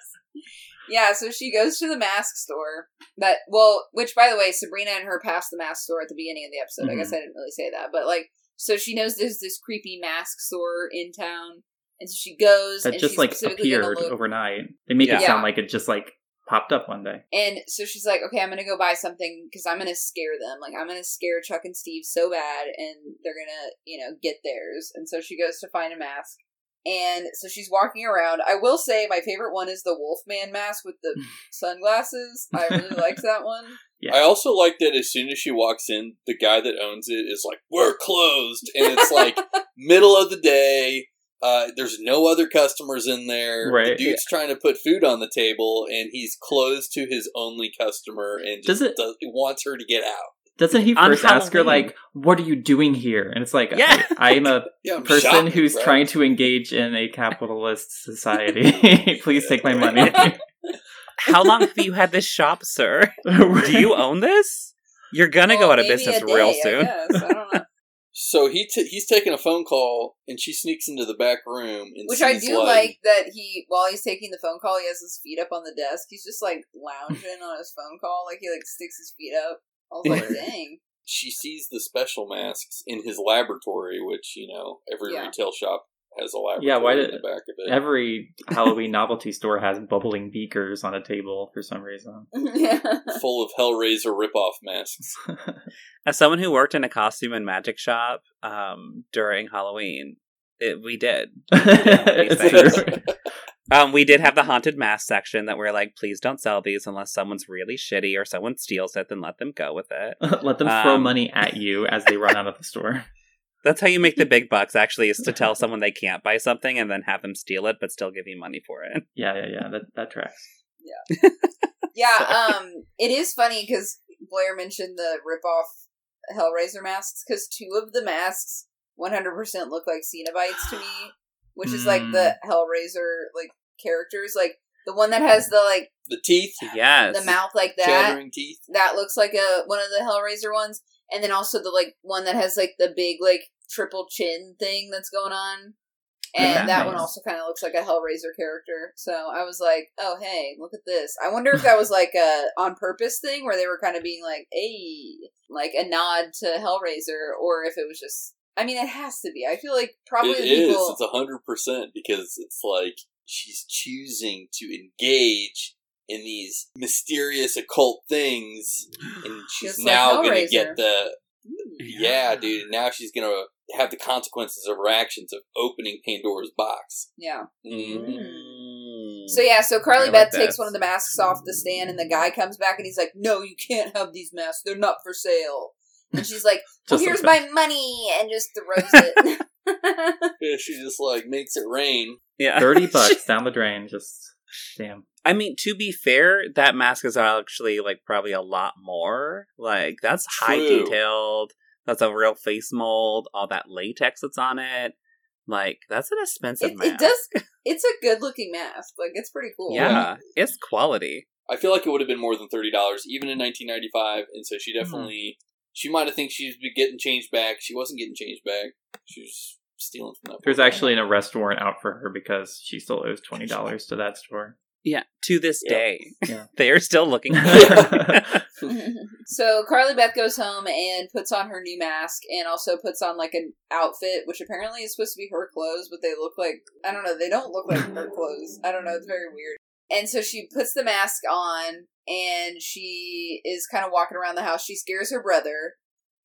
Yeah, so she goes to the mask store. That well, which by the way, Sabrina and her passed the mask store at the beginning of the episode. I Mhm. guess I didn't really say that, but like, so she knows there's this creepy mask store in town, and so she goes. That and just like appeared overnight. They make Yeah. it sound like it just like popped up one day. And so she's like, okay, I'm gonna go buy something because I'm gonna scare them. Like, I'm gonna scare Chuck and Steve so bad, and they're gonna, you know, get theirs. And so she goes to find a mask. And so she's walking around. I will say my favorite one is the Wolfman mask with the sunglasses. I really liked that one. Yeah. I also like that as soon as she walks in, the guy that owns it is like, "We're closed," and it's like middle of the day. Uh, there's no other customers in there. Right. The dude's trying to put food on the table, and he's closed to his only customer, and Does it- does, wants her to get out. Doesn't he first ask her like, "What are you doing here?" And it's like, Yeah. I, am a Yeah, I'm person shopping, who's bro. trying to engage in a capitalist society. Please take my money. How long have you had this shop, sir? Do you own this? You're gonna go oh, out of business day, real I soon. guess. I. So he t- he's taking a phone call, and she sneaks into the back room, and Which I sees, do like that he, while he's taking the phone call, he has his feet up on the desk. He's just like lounging on his phone call, like he like sticks his feet up. I was like, dang. She sees the special masks in his laboratory, which you know every Yeah. retail shop has a laboratory Yeah, why in did- the back of it. Every Halloween novelty store has bubbling beakers on a table for some reason. yeah. full of Hellraiser ripoff masks. As someone who worked in a costume and magic shop um, during Halloween, it, we did. it's things. true. Um, we did have the haunted mask section that we're like, please don't sell these unless someone's really shitty or someone steals it, then let them go with it. Let them throw Um, money at you as they run out of the store. That's how you make the big bucks, actually, is to tell someone they can't buy something and then have them steal it, but still give you money for it. Yeah, yeah, yeah. That that tracks. Yeah, um, it is funny because Blair mentioned the rip-off Hellraiser masks because two of the masks 100% look like Cenobites to me, which is like the mm. Hellraiser like characters. Like the one that has the like The teeth, Yes. the mouth like that. chattering teeth. That looks like a one of the Hellraiser ones, and then also the like one that has like the big like triple chin thing that's going on. Oh, and Yeah, that one also kind of looks like a Hellraiser character. So I was like, "Oh, hey, look at this!" I wonder if that was like a on purpose thing where they were kind of being like, "Hey," like a nod to Hellraiser, or if it was just. I mean, it has to be. I feel like probably It the is. people. It's a hundred percent because it's like she's choosing to engage in these mysterious occult things, and she's Just like now going to get the Hmm. yeah, dude. Now she's going to have the consequences of her actions of opening Pandora's box. yeah. Mhm. Mm. So yeah, so Carly like Beth that. takes one of the masks off the stand, and the guy comes back and he's like, "No, you can't have these masks. They're not for sale." And she's like, "Well, here's like my money," and just throws it. Yeah, she just like makes it rain. yeah. Thirty bucks down the drain. Just damn. I mean, to be fair, that mask is actually like probably a lot more. Like that's high detailed. That's a real face mold. All that latex that's on it. Like that's an expensive it, mask. it does. It's a good looking mask. Like it's pretty cool. Yeah, it's quality. I feel like it would have been more than thirty dollars, even in nineteen ninety five. And so she mm-hmm. definitely, she might have think she's been getting changed back. She wasn't getting changed back. She was stealing from that. There's poor actually an arrest warrant out for her because she still owes twenty dollars to that store. Yeah, to this Yeah. day, Yeah. they are still looking. for it. so Carly Beth goes home and puts on her new mask, and also puts on like an outfit, which apparently is supposed to be her clothes, but they look like I don't know. They don't look like her clothes. I don't know. It's very weird. and so she puts the mask on and she is kind of walking around the house. She scares her brother,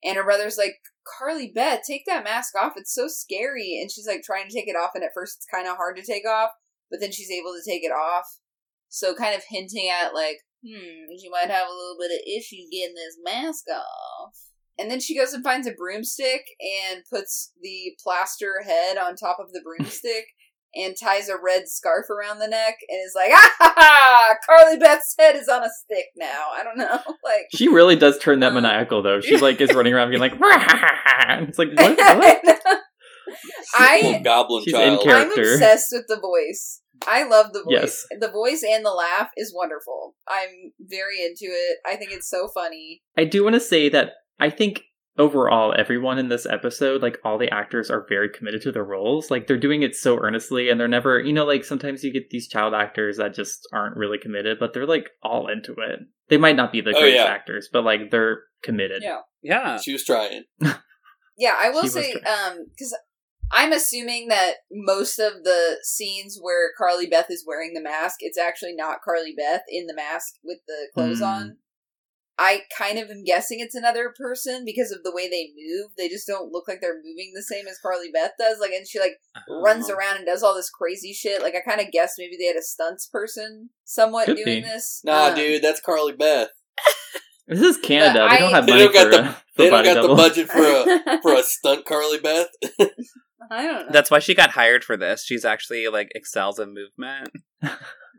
and her brother's like, Carly Beth, take that mask off. It's so scary. And she's like trying to take it off, and at first it's kind of hard to take off, but then she's able to take it off. So kind of hinting at like, hmm, she might have a little bit of issue getting this mask off. And then she goes and finds a broomstick and puts the plaster head on top of the broomstick and ties a red scarf around the neck and is like, ah ha ha! Carly Beth's head is on a stick now. I don't know. Like, She really does turn that Uh. maniacal though. She's like is running around being like, and it's like what? what? I- goblin She's in child. character. I'm obsessed with the voice. I love the voice. Yes. The voice and the laugh is wonderful. I'm very into it. I think it's so funny. I do want to say that I think overall everyone in this episode, like all the actors are very committed to their roles. Like they're doing it so earnestly and they're never, you know, like sometimes you get these child actors that just aren't really committed, but they're like all into it. They might not be the Oh, greatest yeah. actors, but like they're committed. Yeah. Yeah. She was trying. Yeah, I will She say, trying. um, because I'm assuming that most of the scenes where Carly Beth is wearing the mask, it's actually not Carly Beth in the mask with the clothes Hmm. on. I kind of am guessing it's another person because of the way they move. They just don't look like they're moving the same as Carly Beth does. Like, and she like runs Oh. around and does all this crazy shit. Like, I kind of guess maybe they had a stunts person somewhat Could doing be. this. Nah, Um, dude, that's Carly Beth. This is Canada. But they don't I- have They money don't got for, the- for They don't body got double. the budget for a for a stunt Carly Beth. I don't know. That's why she got hired for this. She's actually like excels in movement.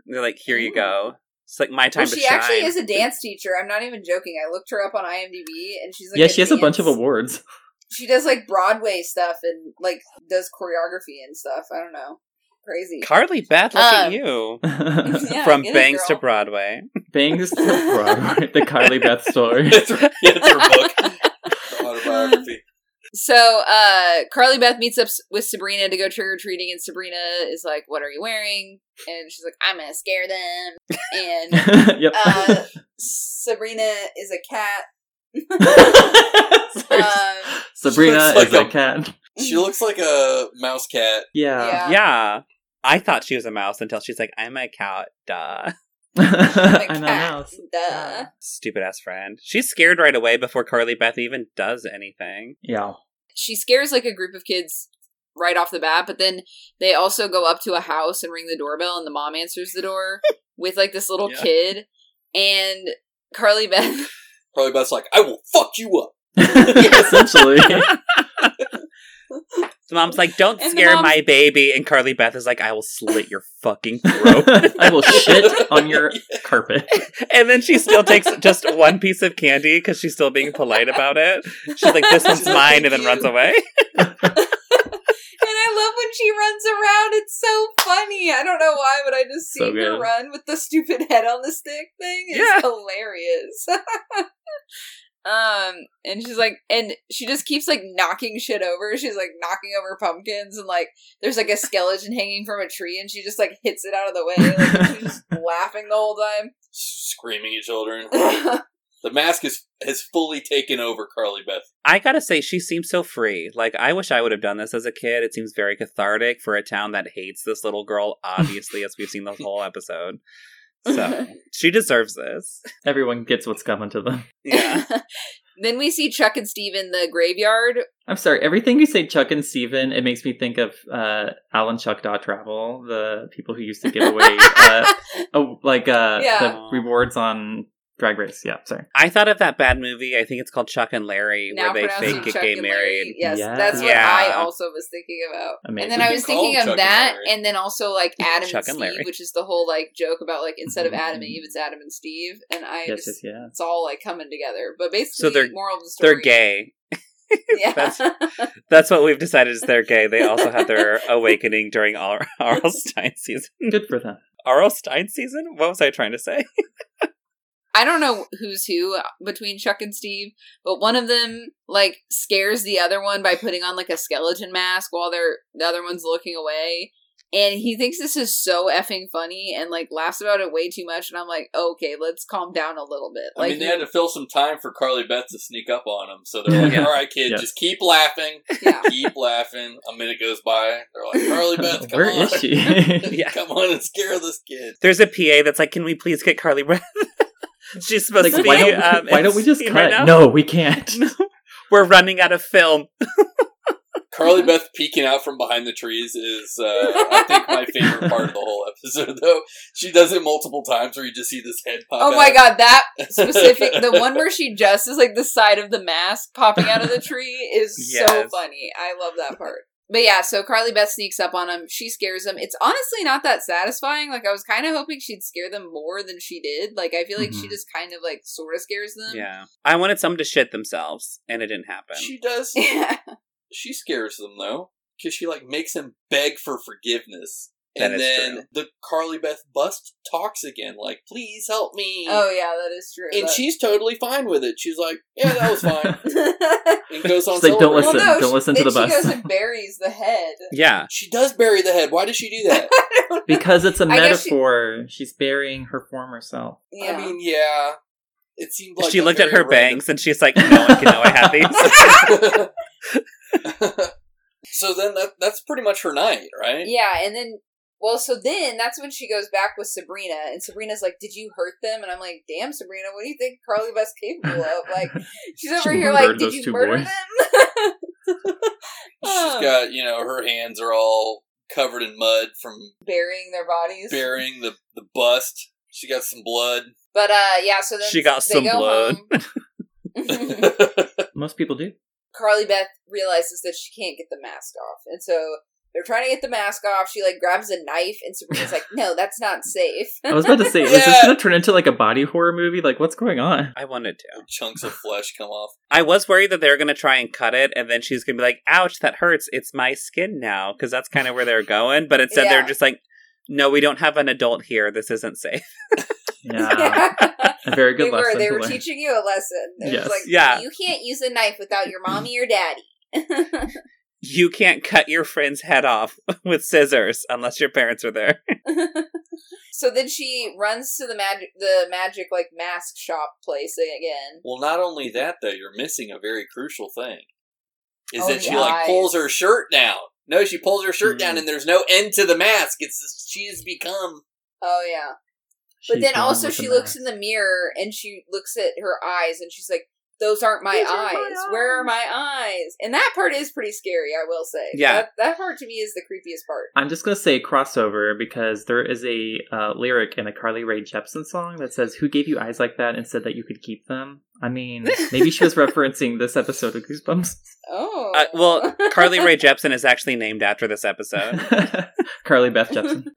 They're like, here you go. It's like my time well, to she shine. actually is a dance teacher. I'm not even joking. I looked her up on IMDb, and she's like yeah, she has a bunch of awards. She does like Broadway stuff and like does choreography and stuff. I don't know, crazy. Carly Beth, look at Um, you. Yeah, From get it, Bangs to. Broadway. Bangs to Broadway, the Carly Beth story. That's her, yeah, it's her book. Autobiography. So, uh, Carly Beth meets up with Sabrina to go trick or treating, and Sabrina is like, "What are you wearing?" And she's like, "I'm gonna scare them." And yep. uh, Sabrina is a cat. Um, Sabrina She is like a a- cat. She looks like a mouse cat. Yeah. Yeah. Yeah. I thought she was a mouse until she's like, I'm a cat. Duh. I'm a I'm a cat. mouse. Duh. Stupid ass friend. She's scared right away before Carly Beth even does anything. Yeah. she scares like a group of kids right off the bat, but then they also go up to a house and ring the doorbell, and the mom answers the door with like this little Yeah. kid, and Carly Beth. Carly Beth's like, I will fuck you up. Essentially. The mom's like, don't And scare mom's- my baby. And Carly Beth is like, I will slit your fucking throat. I will shit on your carpet. and then she still takes just one piece of candy because she's still being polite about it. She's like, this one's mine, and then runs away. And I love when she runs around. It's so funny. I don't know why, but I just see So her run with the stupid head on the stick thing. It's Yeah. hilarious. Um, and she's like, and she just keeps like knocking shit over. She's like knocking over pumpkins, and like there's like a skeleton hanging from a tree, and she just like hits it out of the way. Like she's just laughing the whole time, Screaming at children. The mask is has fully taken over Carly Beth. I gotta say, she seems so free. Like, I wish I would have done this as a kid. It seems very cathartic for a town that hates this little girl, obviously, as we've seen the whole episode. So, she deserves this. Everyone gets what's coming to them. Yeah. then we see Chuck and Steve in the graveyard. I'm sorry. Everything you say, Chuck and Steven, it makes me think of uh, Al and Chuck Dot Travel, the people who used to give away uh, oh, like uh, Yeah. the rewards on Drag Race. Yeah, sorry. I thought of that bad movie. I think it's called Chuck and Larry, now where they fake get Chuck gay and married. Larry. Yes, Yeah. that's what Yeah. I also was thinking about. Amazing. And then I was thinking of and that, Larry. and then also like Adam Chuck and and Steve, Larry. which is the whole like joke about like instead of mm-hmm. Adam and. Eve, it's Adam and Steve, and I Yes, just yes, yeah. it's all like coming together. But basically, So they're- moral of the story, They're gay. Yeah, That's- That's what we've decided is they're gay. They also had their awakening during R- R.L. Stine season. Good for them. R.L. Stine season? What was I trying to say? I don't know who's who between Chuck and Steve, but one of them like scares the other one by putting on like a skeleton mask while they're the other one's looking away. and he thinks this is so effing funny and like laughs about it way too much. And I'm like, okay, let's calm down a little bit. I Like, mean, they had to fill some time for Carly Beth to sneak up on him. So they're like, all right, kid, Yeah. just keep laughing. yeah. Keep laughing. A minute goes by. They're like, Carly Beth, come Where on. is she? Yeah. come on and scare this kid. There's a PA that's like, "Can we please get Carly Breath?" She's supposed like, to be. why don't, um, why don't we just cut? right no, we can't. We're running out of film. Carly Beth peeking out from behind the trees is, uh, I think, my favorite part of the whole episode. Though she does it multiple times, where you just see this head pop. Oh my out. god, that specific the one where she just is like the side of the mask popping out of the tree is so funny. I love that part. But yeah, so Carly Beth sneaks up on him. She scares him. It's honestly not that satisfying. Like I was kind of hoping she'd scare them more than she did. Like I feel like she Mhm. just kind of like sort of scares them. Yeah, I wanted some to shit themselves, and it didn't happen. She does. Yeah. She scares them though, because she like makes him beg for forgiveness. That and is then true. the Carly Beth bust talks again, like, "Please help me." Oh yeah, that is true. and That- she's totally fine with it. She's like, "Yeah, that was fine." and goes on. She's like, "Don't listen, Well, no, don't she- listen to the bust. She goes and buries the head. yeah, She does bury the head. Why does she do that? because it's a I guess she- metaphor. She's burying her former self. Yeah. I mean, yeah. It seemed like she looked at very her bangs, and she's like, "No one can know I had these." so then that that's pretty much her night, right? Yeah, and then well, so then that's when she goes back with Sabrina, and Sabrina's like, "Did you hurt them?" And I'm like, "Damn, Sabrina, what do you think Carly Beth's capable of?" Like, she's over She here like, murdered "Did you murder boys." them?" She's got you know her hands are all covered in mud from burying their bodies. burying the the bust. She got some blood. But uh, yeah. So then She got they some go blood. Most people do. Carly Beth realizes that she can't get the mask off, and so they're trying to get the mask off. She like grabs a knife, and Sabrina's like, "No, that's not safe." I was about to say, is this going to turn into like a body horror movie? Like, what's going on? I wanted to. Chunks of flesh come off. I was worried that they were going to try and cut it, and then she's going to be like, "Ouch, that hurts. It's my skin now," because that's kind of where they're going. But instead, Yeah. they're just like, "No, we don't have an adult here. This isn't safe." Yeah, a very good they were. lesson. They were learn. teaching you a lesson. It Yes. was like, Yeah. you can't use a knife without your mommy or daddy. You can't cut your friend's head off with scissors unless your parents are there. so then she runs to the magic, the magic like mask shop place again. Well, not only that though, you're missing a very crucial thing. Is Oh, that the she like pulls her shirt down? No, she pulls her shirt down, Mm. and there's no end to the mask. It's she has become. Oh yeah. But She's then also she the looks mask. in the mirror and she looks at her eyes and she's like, "Those aren't my, Those eyes. aren't my Where are my eyes?" And that part is pretty scary. I will say. Yeah. That, that part to me is the creepiest part. I'm just gonna say crossover because there is a uh, lyric in a Carly Rae Jepsen song that says, "Who gave you eyes like that and said that you could keep them?" I mean, maybe she was referencing this episode of Goosebumps. Oh. Uh, well, Carly Rae Jepsen is actually named after this episode. Carly Beth Jepsen.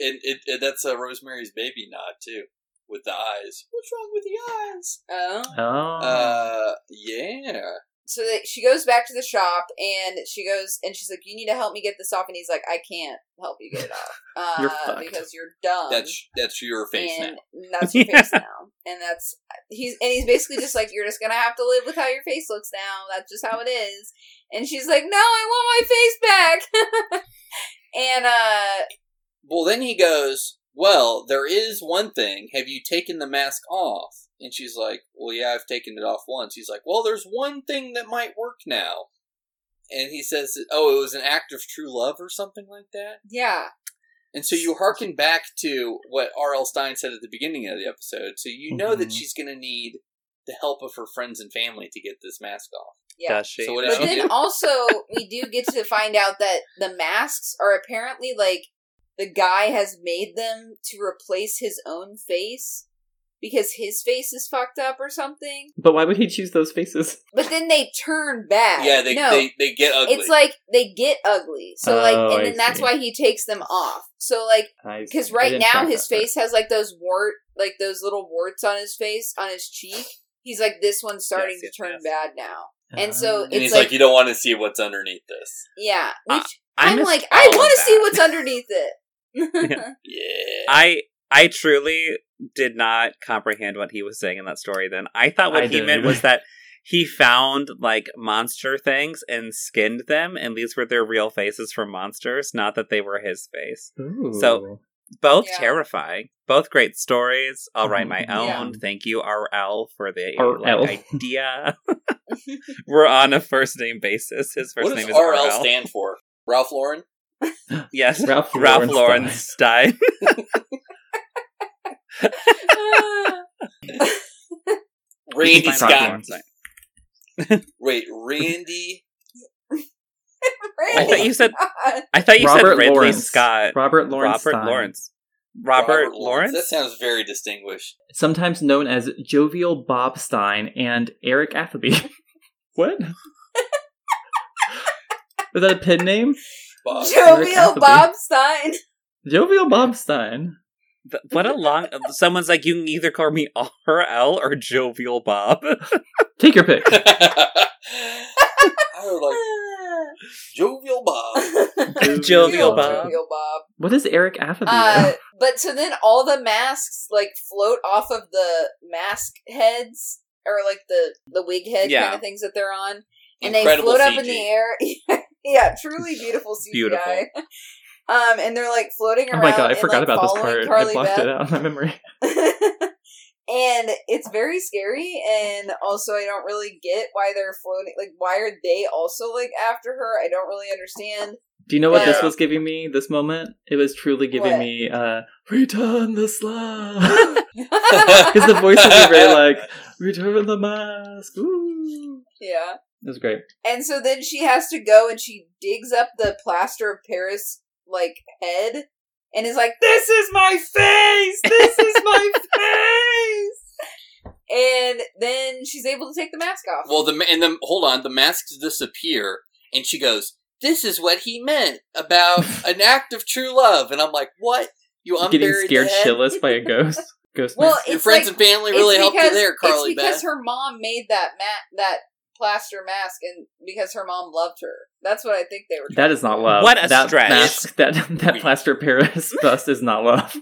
And it, it that's a Rosemary's Baby nod too, with the eyes. What's wrong with the eyes? oh. Oh, Uh, yeah. so that she goes back to the shop and she goes and she's like, "You need to help me get this off." And he's like, "I can't help you get it off uh, You're fucked. because you're dumb." That's that's your face and now. that's your Yeah. face now, and that's he's and he's basically just like, "You're just gonna have to live with how your face looks now. That's just how it is." And she's like, "No, I want my face back." and uh, Well, then he goes, Well, there is one thing. Have you taken the mask off? And she's like, Well, yeah, I've taken it off once. He's like, Well, there's one thing that might work now. And he says, Oh, it was an act of true love or something like that. yeah, And so you hearken back to what R.L. Stine said at the beginning of the episode. So you know that Mhm. she's going to need the help of her friends and family to get this mask off. yeah. Does she? So what But she then do? also we do get to find out that the masks are apparently like the guy has made them to replace his own face because his face is fucked up or something. but why would he choose those faces? But then they turn bad. Yeah, they, no, they, they get ugly. it's like they get ugly. So like, Oh, and I then that's see. why he takes them off. So like, because right now his that part. face has like those wart, like those little warts on his face, on his cheek. He's like, this one's starting Yes, yes, to turn yes. bad now. and so Ah. and he's like- like, You don't want to see what's underneath this. Yeah, Uh, which I I'm like, I want to see what's underneath it. Yeah. I I truly did not comprehend what he was saying in that story. Then I thought what I he didn't meant was that he found like monster things and skinned them, and these were their real faces from monsters, not that they were his face. Ooh. So- Both Yeah. terrifying, both great stories. I'll write my Mhm. own. Yeah. Thank you, RL, for the RL. like, idea. we're on a first name basis. His first what name does is RL RL. stand for? Ralph Lauren? Yes, Ralph Ralph Lauren Lauren Stine. Randy Scott. Ralph Lauren Stine. Wait, Randy. I thought you said. I thought you Robert said Ridley Lawrence. Scott. Robert Lawrence. Robert Stine. Lawrence. Robert, Lawrence. That sounds very distinguished. Sometimes known as Jovial Bob Stine and Eric Affabee. what? Was that a pen name? Bob. Jovial Bob Stine. Jovial Bob Stine. What a long. Someone's like, you can either call me RL or Jovial Bob. Take your pick. I would like jovial Bob. Jovial Bob. Jovial Bob. What is Eric Affabee? Uh, but so then all the masks like float off of the mask heads or like the the wig head Yeah. kind of things that they're on, and Incredible they float CG. up in the air. Yeah, truly beautiful CGI. Beautiful. Um, and they're like floating around. oh my god, I and, forgot like, about this part. Carly I blocked Beth. it out of my memory. and it's very scary and also i don't really get why they're floating like why are they also like after her i don't really understand Do you know what this was giving me? This moment, it was truly giving What? me uh, "Return the slime." Because the voice would be very like "Return the mask." Ooh. yeah It was great. and so then she has to go and she digs up the plaster of paris like head and is like this is my face this is my face and then she's able to take the mask off well, the ma- and then hold on, the masks disappear, and she goes, "This is what he meant about an act of true love." And I'm like, "What? You Getting scared the head? shitless by a ghost. Ghost. Well, mask. Your friends like- and family really helped you there, Carly It's because Beth." her mom made that mat that plaster mask, and because her mom loved her. That's what I think they were. That is trying is to not love. What a that stretch. Mask, that that plaster Paris bust is not love.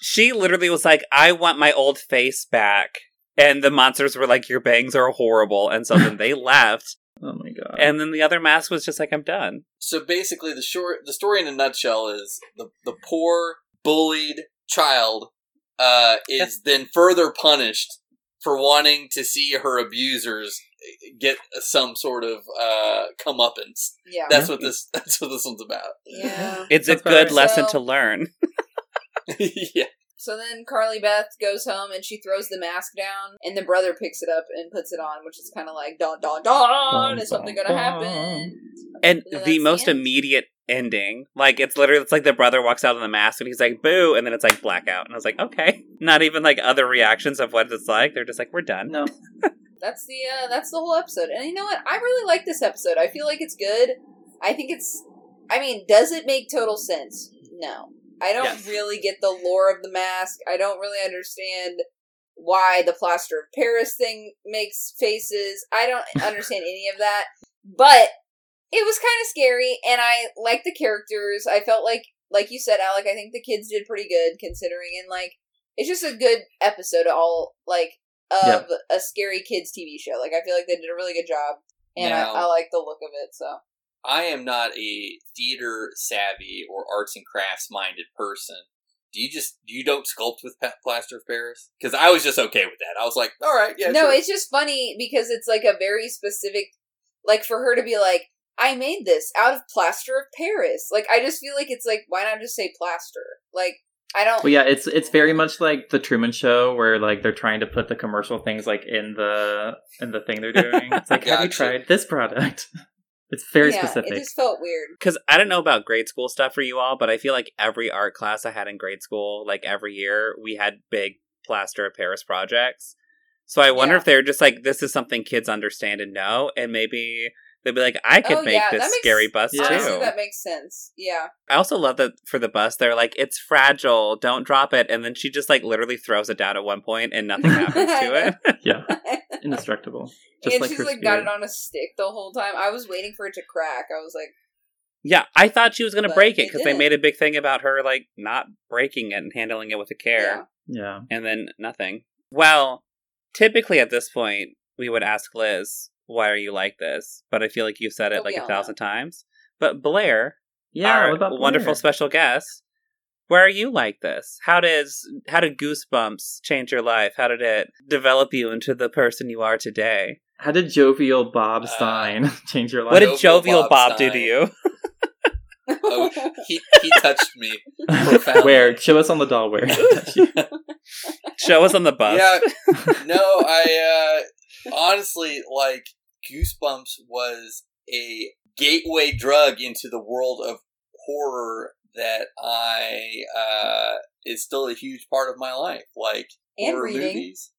she literally was like, I want my old face back. And the monsters were like, Your bangs are horrible. And so then they left. Oh my god. And then the other mask was just like, I'm done. so basically, the short, the story in a nutshell is the the poor bullied child uh, is then further punished for wanting to see her abusers get some sort of uh, comeuppance. Yeah. That's what this. That's what this one's about. yeah. It's That's a good right. lesson So- to learn. yeah. So then Carly Beth goes home and she throws the mask down, and the brother picks it up and puts it on, which is kind of like don don don. Is something gonna happen? And that's the the most end. immediate ending, like it's literally it's like the brother walks out of the mask and he's like boo, and then it's like blackout, and I was like okay, not even like other reactions of what it's like. They're just like we're done. no. That's the uh, that's the whole episode. And you know what? I really like this episode. I feel like it's good. I think it's. I mean, does it make total sense? No. I don't Yes. really get the lore of the mask. I don't really understand why the plaster of Paris thing makes faces. I don't understand any of that. But it was kind of scary, and I like the characters. I felt like, like you said, Alec. I think the kids did pretty good considering, and like it's just a good episode. All like of a scary kids TV show. Like I feel like they did a really good job, and Now- I, I like the look of it. So I am not a theater savvy or arts and crafts minded person. Do you just you don't sculpt with plaster of Paris? Because I was just okay with that. I was like, all right, yeah, no, sure. it's just funny because it's like a very specific, like for her to be like, I made this out of plaster of Paris. Like I just feel like it's like why not just say plaster? Like I don't. Well, yeah, it's it's very much like the Truman Show, where like they're trying to put the commercial things like in the in the thing they're doing. It's like, have you tried this product? It's very yeah, specific. It just felt weird. Because I don't know about grade school stuff for you all, but I feel like every art class I had in grade school, like every year, we had big plaster of Paris projects. So I wonder Yeah. if they're just like, this is something kids understand and know, and maybe they'd be like, I could Oh, make yeah, this makes- scary bus Yeah. Honestly, too. that makes sense. Yeah. I also love that for the bus, they're like, it's fragile, don't drop it. And then she just like literally throws it down at one point and nothing happens to it. yeah, indestructible. Just and like she's her like got it on a stick the whole time. I was waiting for it to crack. I was like, Yeah, I thought she was going to break it because they made a big thing about her like not breaking it and handling it with a care. yeah. Yeah, and then nothing. Well, typically at this point, we would ask Liz, "Why are you like this?" But I feel like you've said it But like a all thousand times. But Blair, Yeah, our what about wonderful special guest, why are you like this? How does how did Goosebumps change your life? How did it develop you into the person you are today? How did jovial Bob Uh, Stine change your life? What did Jovial Jovial Bob Bob, do to you? Oh, he he touched me profoundly. where? Show us on the doll where. Show us on the bus. Yeah, no, I uh honestly like Goosebumps was a gateway drug into the world of horror that I uh is still a huge part of my life. Like And horror reading. movies.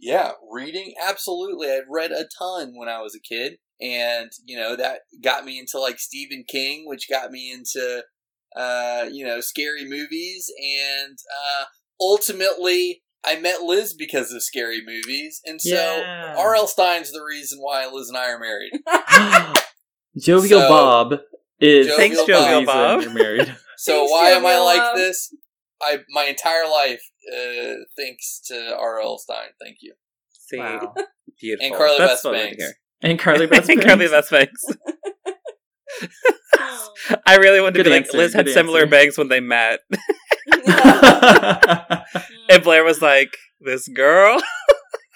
Yeah, reading absolutely. I read a ton when I was a kid, and you know that got me into like Stephen King, which got me into uh you know scary movies, and uh ultimately I met Liz because of scary movies, and so Yeah. R.L. Stine's the reason why Liz and I are married. jovial So- Bob is Jovial Thanks, Bob. Jovial Bob. You're married. So Thanks, why am I Jovial like Bob. this? I my entire life, uh, thanks to R.L. Stine. Thank you. See, Wow. beautiful. And Carly That's Beth what we like Banks. And Carly Beth and Carly Beth Banks. I really wanted Good to be like answer, Liz had good similar answer. bangs when they met, Banks. and Blair was like, "This girl."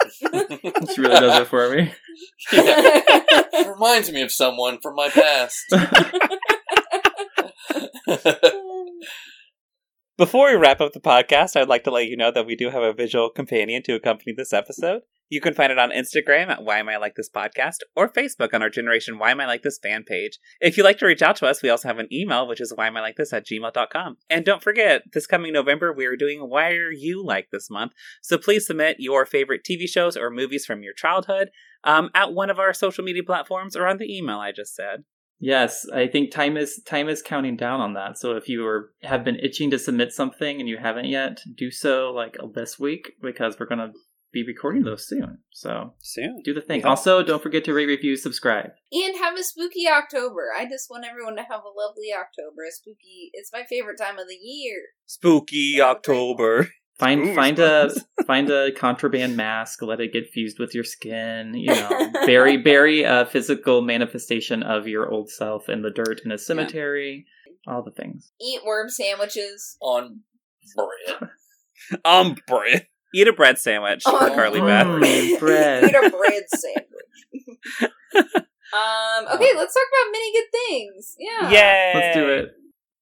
she really does it for me. Yeah. Reminds me of someone from my past. Before we wrap up the podcast, I'd like to let you know that we do have a visual companion to accompany this episode. You can find it on Instagram at Why Am I Like This Podcast or Facebook on our Generation Why Am I Like This fan page. If you'd like to reach out to us, we also have an email, which is Why Am I Like This at gmail.com. And don't forget, this coming November, we are doing Why Are You Like This month. So please submit your favorite TV shows or movies from your childhood um, at one of our social media platforms or on the email I just said. Yes, I think time is time is counting down on that. So if you are have been itching to submit something and you haven't yet, do so like this week because we're gonna be recording those soon. So Soon. do the thing. Yeah. Also, don't forget to rate, review, subscribe. and have a spooky October. I just want everyone to have a lovely October. A spooky. It's my favorite time of the year. Spooky October. Find Ooh, find a find a contraband mask. Let it get fused with your skin. You know, bury bury a physical manifestation of your old self in the dirt in a cemetery. All the things. Eat worm sandwiches. on bread. Um, bread. Eat a bread sandwich, Oh, Carly Mm. Beth. bread. Eat a bread sandwich. um. Okay, let's talk about many good things. Yeah. Yay! Let's do it.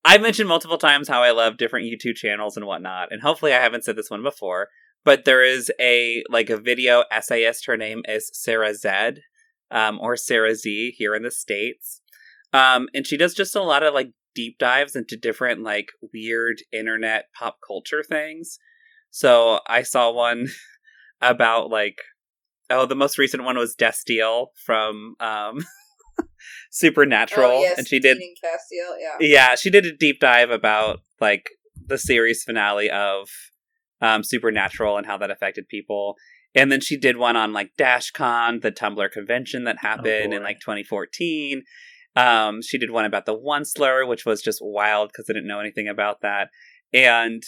I've mentioned multiple times how I love different YouTube channels and whatnot, and hopefully I haven't said this one before, but there is a like a video essayist. Her name is Sarah Zed, um, or Sarah Z here in the states, um, and she does just a lot of like deep dives into different like weird internet pop culture things. So I saw one about like oh the most recent one was Destiel from um, Supernatural, Oh, yes, and she did Keaton Castiel. Yeah. yeah, she did a deep dive about like the series finale of um, Supernatural and how that affected people. And then she did one on like DashCon, the Tumblr convention that happened in like 2014. Um, she did one about the one slur, which was just wild because I didn't know anything about that. And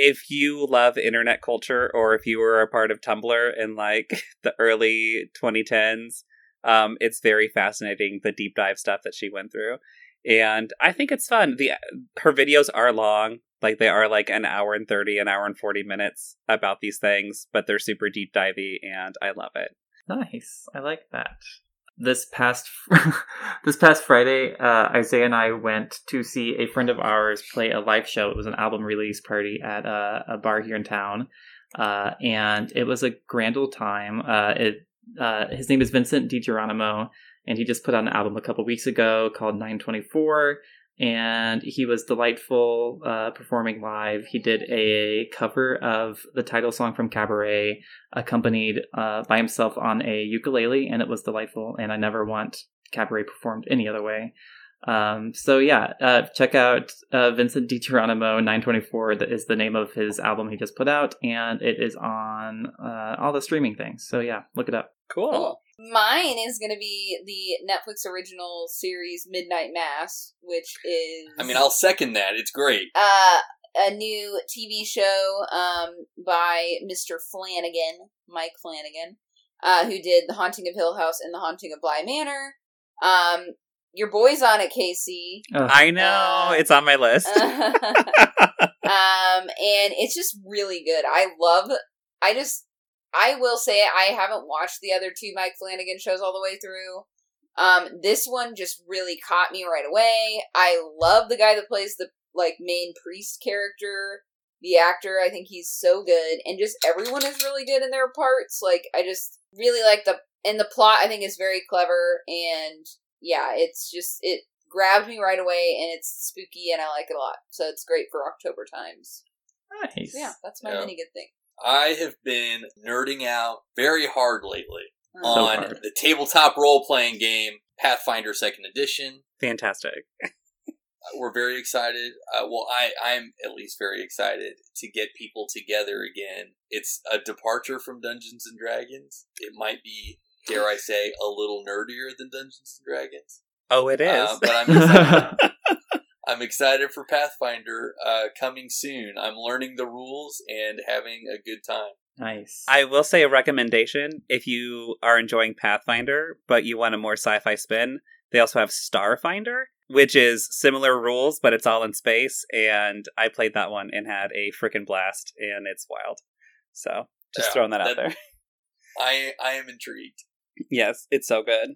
if you love internet culture or if you were a part of Tumblr in like the early 2010s, um, it's very fascinating the deep dive stuff that she went through and I think it's fun. The her videos are long, like they are like an hour and thirty, an hour and forty minutes about these things, but they're super deep divey, and I love it. Nice. I like that. This past this past Friday, uh, Isaiah and I went to see a friend of ours play a live show. It was an album release party at a, a bar here in town, uh, and it was a grand old time. Uh, it uh, his name is Vincent DiGeronimo, and he just put out an album a couple weeks ago called 924 and he was delightful uh, performing live. He did a cover of the title song from cabaret accompanied uh, by himself on a ukulele and it was delightful and i never want cabaret performed any other way. Um, so yeah uh, check out uh, vincent DiGeronimo 924 that is the name of his album he just put out and it is on uh, all the streaming things. So yeah look it up. Cool. Cool. Mine is going to be the Netflix original series Midnight Mass, which is I mean, I'll second that. It's great. uh, a new TV show um, by Mr. Flanagan, Mike Flanagan. uh, who did The Haunting of Hill House and The Haunting of Bly Manor. Um, your boy's on it, Casey. Ugh. I know Uh, it's on my list. um, and it's just really good. I love. I just. I will say I haven't watched the other two Mike Flanagan shows all the way through. Um, this one just really caught me right away. I love the guy that plays the like main priest character. The actor, I think he's so good, and just everyone is really good in their parts. Like I just really like the and the plot. I think is very clever, and yeah, it's just it grabbed me right away, and it's spooky, and I like it a lot. So it's great for October times. Nice. So yeah, that's my Yeah. mini good thing. I have been nerding out very hard lately Uh, So on hard. the tabletop role playing game Pathfinder Second Edition. Fantastic. We're very excited. Uh, well, I I'm at least very excited to get people together again. It's a departure from Dungeons and Dragons. It might be, dare I say, a little nerdier than Dungeons and Dragons. Oh, it is. Uh, but I'm excited. I'm excited for Pathfinder uh, coming soon. I'm learning the rules and having a good time. nice. I will say a recommendation if you are enjoying Pathfinder, but you want a more sci fi spin, they also have Starfinder, which is similar rules, but it's all in space. And I played that one and had a freaking blast, and it's wild. So just Yeah, throwing that, out there. I I am intrigued. yes, it's so good.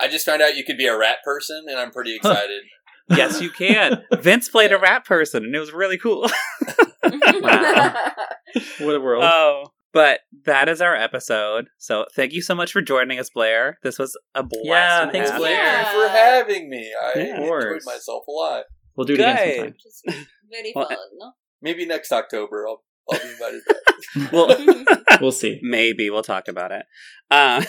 I just found out you could be a rat person, and I'm pretty excited. Yes, you can. Vince played a rat person, and it was really cool. Wow. what a world. Oh, but that is our episode. So thank you so much for joining us, Blair. This was a blast. Yeah, thanks, half. Blair. Yeah. Thank you for having me. I Yeah, enjoyed myself a lot. we'll do it again sometime. Just very Well, fun. no? Maybe next October I'll I'll be invited back. Well, We'll see. maybe we'll talk about it. Uh,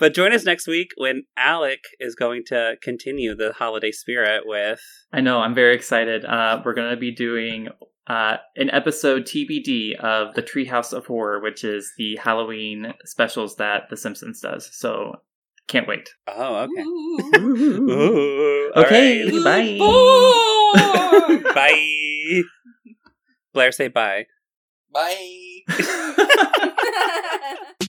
but join us next week when Alec is going to continue the holiday spirit with. I know. I'm very excited. Uh, we're going to be doing uh, an episode TBD of the Treehouse of Horror, which is the Halloween specials that The Simpsons does. So can't wait. Oh, okay. Ooh. Ooh, Okay, right. bye. Bye. Blair, say bye. Bye.